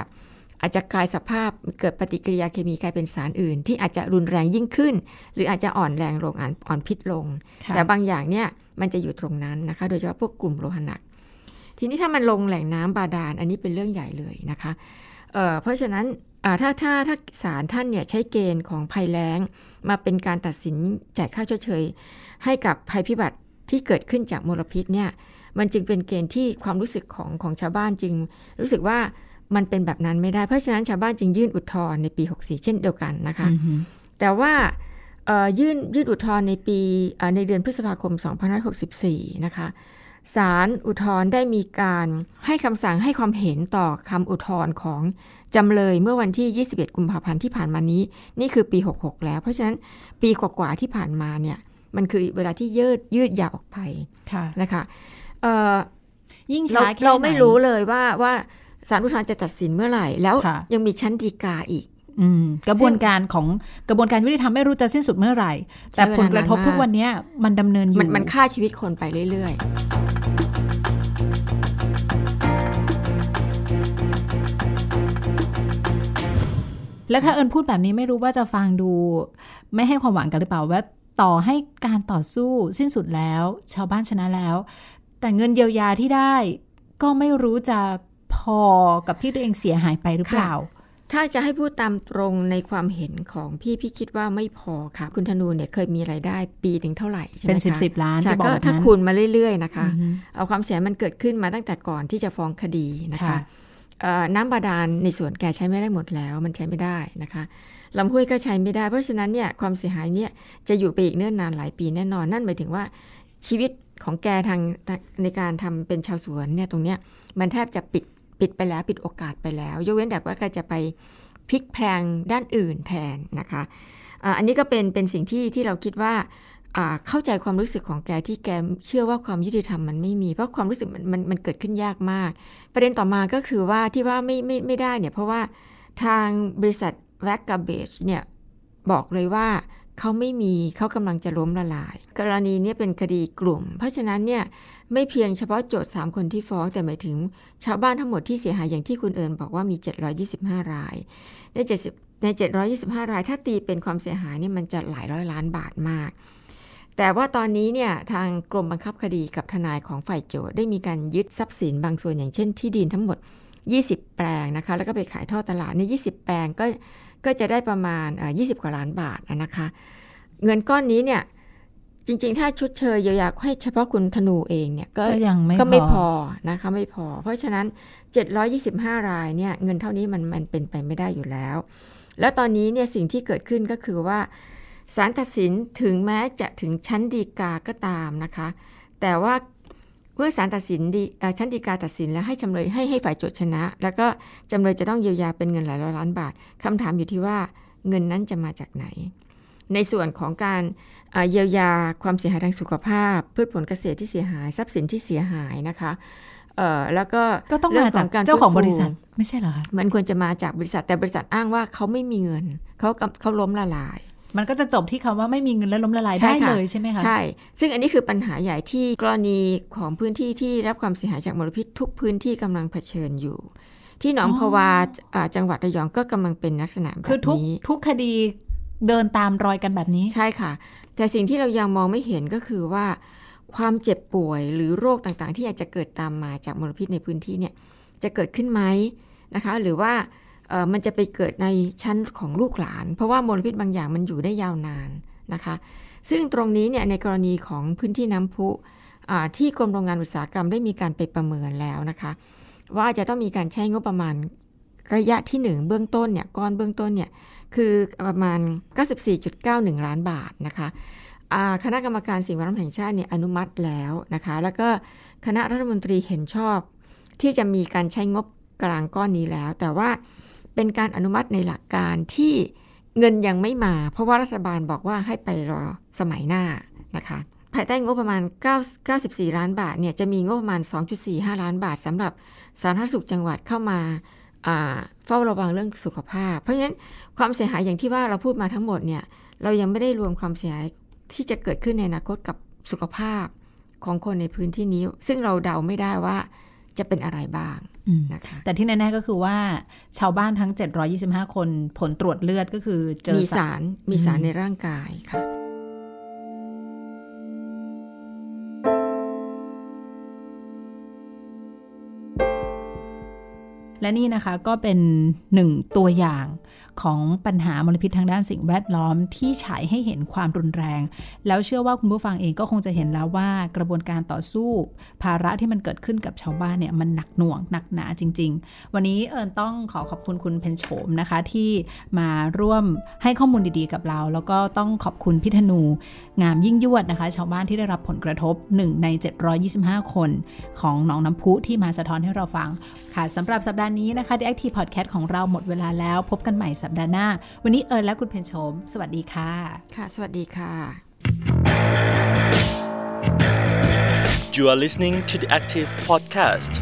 อาจจะกลายสภาพเกิดปฏิกิริยาเคมีกลายเป็นสารอื่น ที่อาจจะรุนแรงยิ่งขึ้น หรืออาจจะอ่อนแรงลงอ่อนอ่อนพิษลงค่ะแต่บางอย่างเนี่ยมันจะอยู่ตรงนั้นนะคะ โดยเฉพาะพวกกลุ่มโลหะหนัก ทีนี้ถ้ามันลงแหล่งน้ำบาดาลอันนี้เป็นเรื่องใหญ่เลยนะคะเอ่อเพราะฉะนั้นอ่าถ้าถ้าถ้าศาลท่านเนี่ยใช้เกณฑ์ของภัยแล้ง มาเป็นการตัดสินจ่ายค่าชดเชย ให้กับภัยพิบัติที่เกิดขึ้นจากมลพิษเนี่ยมันจึงเป็นเกณฑ์ที่ความรู้สึกของของชาวบ้านจึงรู้สึกว่า มันเป็นแบบนั้นไม่ได้ เพราะฉะนั้นชาวบ้านจึงยื่นอุทธรณ์ในปี 64 เช่นเดียวกันนะคะอือหือแต่ว่าเอ่อยื่นยื่นอุทธรณ์ในปีเอ่อในเดือนพฤษภาคม 2564 นะคะศาลอุทธรณ์ได้มีการให้คำสั่งให้ความเห็นต่อคำอุทธรณ์ของจำเลยเมื่อวันที่ 21 กุมภาพันธ์ที่ผ่านมานี้ นี่คือปี 66 แล้ว เพราะฉะนั้นปีกว่าๆที่ผ่านมาเนี่ยมันคือเวลาที่ยืดยืดยาวออกไปค่ะนะคะเอ่อยิ่งเราช้าแค่เราไม่หนรู้เลยว่าว่า ศาลอุทธรณ์จะตัดสินเมื่อไหร่ แล้วค่ะยังมีชั้นฎีกาอีกอืมกระบวนการของกระบวนการยุติธรรมไม่รู้จะสิ้นสุดเมื่อไหร่ใช้แต่เวลาผลกระทบนานมากทุกวันเนี้ยมันดำเนินอยู่มันมันฆ่าชีวิตคนไปเรื่อยแล้วถ้าเอิญพูดแบบนี้ไม่รู้ว่าจะฟังดู ไม่ให้ความหวังกันหรือเปล่าว่าต่อให้การต่อสู้สิ้นสุดแล้ว ชาวบ้านชนะแล้ว แต่เงินเยียวยาที่ได้ก็ไม่รู้จะ พอกับที่ตัวเองเสียหายไปหรือเปล่าๆถ้าจะให้พูดตามตรงในความเห็นของพี่พี่คิดว่าไม่พอค่ะ คุณธนูเนี่ยเคยมีรายได้ปีหนึ่งเท่าไหร่ใช่ไหมเป็นคะสิบสิบล้านใช่ที่บอกก็แบบถ้านั้นคูณมาเรื่อยๆนะคะอือฮึเอาความเสียหายมันเกิดขึ้นมาตั้งแต่ก่อนที่จะฟ้องคดีนะคะค่ะเอ่อน้ำบาดาลในส่วนแกใช้ไม่ได้หมดแล้ว มันใช้ไม่ได้นะคะลำห้วยก็ใช้ไม่ได้ เพราะฉะนั้นเนี่ยความเสียหายเนี่ยจะอยู่ไปอีกเนิ่นนานหลายปีแน่นอน นั่นหมายถึงว่าชีวิตของแกทางในการทำเป็นชาวสวนเนี่ยตรงเนี้ยมันแทบจะปิด ปิดไปแล้วปิดโอกาสไปแล้ว ยกเว้นแต่ว่าแกจะไปพลิกแพลงด้านอื่นแทนนะคะอันนี้ก็เป็นเป็นสิ่งที่ที่เราคิดว่าอ่าเข้าใจความรู้สึกของแกที่แกเชื่อว่าความยุติธรรมมันไม่มี เพราะความรู้สึกมันมันมันเกิดขึ้นยากมาก ประเด็นต่อมาก็คือว่าที่ว่าไม่ไม่ไม่ได้เนี่ยเพราะว่าทางบริษัทแวกกาเบจเนี่ยบอกเลยว่า เขาไม่มีเขากำลังจะล้มละลาย กรณีนี้เป็นคดีกลุ่ม เพราะฉะนั้นเนี่ยไม่เพียงเฉพาะโจทย์ 3 คนที่ฟ้อง แต่หมายถึงชาวบ้านทั้งหมดที่เสียหายอย่างที่คุณเอิญบอกว่ามี 725 ราย ใน70ใน 725 รายถ้าตีเป็นความเสียหายเนี่ยมันจะหลายร้อยล้านบาทมาก แต่ว่าตอนนี้เนี่ยทางกรมบังคับคดีกับทนายของฝ่ายโจทย์ได้มีการยึดทรัพย์สินบางส่วนอย่างเช่นที่ดินทั้งหมด 20 แปลงนะคะแล้วก็ไปขายทอดตลาดใน 20 แปลงก็ ก็จะได้ประมาณอ่า20 กว่าล้านบาทอะนะคะ เงินก้อนนี้เนี่ยจริง ๆ ถ้าชดเชยเยียวยาให้เฉพาะคุณธนูเองเนี่ยก็ก็ยังไม่ก็ไม่พพออนะคะไม่พอ เพราะฉะนั้น 725 รายเนี่ยเงินเท่านี้มันมันเป็นไปไม่ได้อยู่แล้ว แล้วตอนนี้เนี่ยสิ่งที่เกิดขึ้นก็คือว่าศาลตัดสินถึงแม้จะถึงชั้นฎีกาก็ตามนะคะ แต่ว่า เมื่อศาลตัดสินดีเอ่อชั้นฎีกาตัดสินแล้วให้จำเลยให้ให้ฝ่ายโจทย์ชนะ แล้วก็จำเลยจะต้องเยียวยาเป็นเงินหลายร้อยล้านบาทคำถามอยู่ที่ว่าเงินนั้นจะมาจากไหน ในส่วนของการเอ่อเยียวยาความเสียหายทางสุขภาพ พืชผลเกษตรที่เสียหายทรัพย์สินที่เสียหายนะคะเอ่อแล้วก็ก็ต้องมาจากรื่เจ้าของฟื้บนฟูริษัทไม่ใช่เหรอคะมันควรจะมาจากบริษัทแต่บริษัทอ้างว่าเขาไม่มีเงินเขากำเขาล้มละลาย มันก็จะจบที่คำว่าไม่มีเงินและล้มละลายใช่ได้ค่ะเลยใช่ไหมคะใช่ ซึ่งอันนี้คือปัญหาใหญ่ที่กรณีของพื้นที่ที่รับความเสียหายจากมลพิษทุกพื้นที่กำลังเผชิญอยู่ ที่หนองพวาอ่าจังหวัดระยองก็กำลังเป็นลักษณะแบบคือทุกนี้ทุกคดีเดินตามรอยกันแบบนี้ใช่ค่ะ แต่สิ่งที่เรายังมองไม่เห็นก็คือว่า ความเจ็บป่วยหรือโรคต่างๆ ที่อาจจะเกิดตามมาจากมลพิษในพื้นที่เนี่ยจะเกิดขึ้นไหมนะคะ หรือว่าเอ่อ มันจะไปเกิดในชั้นของลูกหลาน เพราะว่ามลพิษบางอย่างมันอยู่ได้ยาวนานนะคะ ซึ่งตรงนี้เนี่ยในกรณีของพื้นที่น้ำพุที่กรมโรงงานอุตสาหกรรมได้มีการไปประเมินแล้วนะคะ ว่าจะต้องมีการใช้งบประมาณระยะที่ 1 เบื้องต้นเนี่ยก้อนเบื้องต้นเนี่ยคือประมาณ 94.91 ล้านบาทนะคะคณะกรรมการสิ่งแวดล้อมแห่งชาติเนี่ยอนุมัติแล้วนะคะ แล้วก็คณะรัฐมนตรีเห็นชอบ ที่จะมีการใช้งบกลางก้อนนี้แล้ว แต่ว่า เป็นการอนุมัติในหลักการที่เงินยังไม่มา เพราะว่ารัฐบาลบอกว่าให้ไปรอสมัยหน้านะคะภายใต้งบประมาณ 9 94 ล้านบาทเนี่ยจะมีงบประมาณ 2.45 ล้านบาทสำหรับสาธารณสุขจังหวัดเข้ามาอ่าเฝ้าระวังเรื่องสุขภาพ เพราะฉะนั้นความเสียหายอย่างที่ว่าเราพูดมาทั้งหมดเนี่ยเรายังไม่ได้รวมความเสียหายที่จะเกิดขึ้นในอนาคตกับสุขภาพของคนในพื้นที่นี้ ซึ่งเราเดาไม่ได้ว่า จะเป็นอะไรบ้างอืมนะคะแต่ที่แน่ๆก็คือว่าชาวบ้านทั้ง 725 คนผลตรวจเลือดก็คือเจอมีสารสารมีสารอืมในร่างกายค่ะ และนี่นะคะก็เป็นหนึ่งตัวอย่างของปัญหามลพิษทางด้านสิ่งแวดล้อมที่ฉายให้เห็นความรุนแรง แล้วเชื่อว่าคุณผู้ฟังเองก็คงจะเห็นแล้วว่ากระบวนการต่อสู้ ภาระที่มันเกิดขึ้นกับชาวบ้านเนี่ยมันหนักหน่วงหนักหนาจริง ๆ วันนี้เอิญต้องขอขอบคุณคุณเพนโฉมนะคะที่มาร่วมให้ข้อมูลดีๆกับเรา แล้วก็ต้องขอบคุณพี่ธนู งามยิ่งยวดนะคะ ชาวบ้านที่ได้รับผลกระทบ 1 ใน 725 คน ของหนองน้ำพุที่มาสะท้อนให้เราฟังค่ะสำหรับสัปดาห์นี้นะคะ The Active Podcast ของเราหมดเวลาแล้ว พบกันใหม่สัปดาห์หน้า วันนี้เอิญและคุณเพนโฉมสวัสดีค่ะ ค่ะ สวัสดีค่ะ You are listening to the Active Podcast.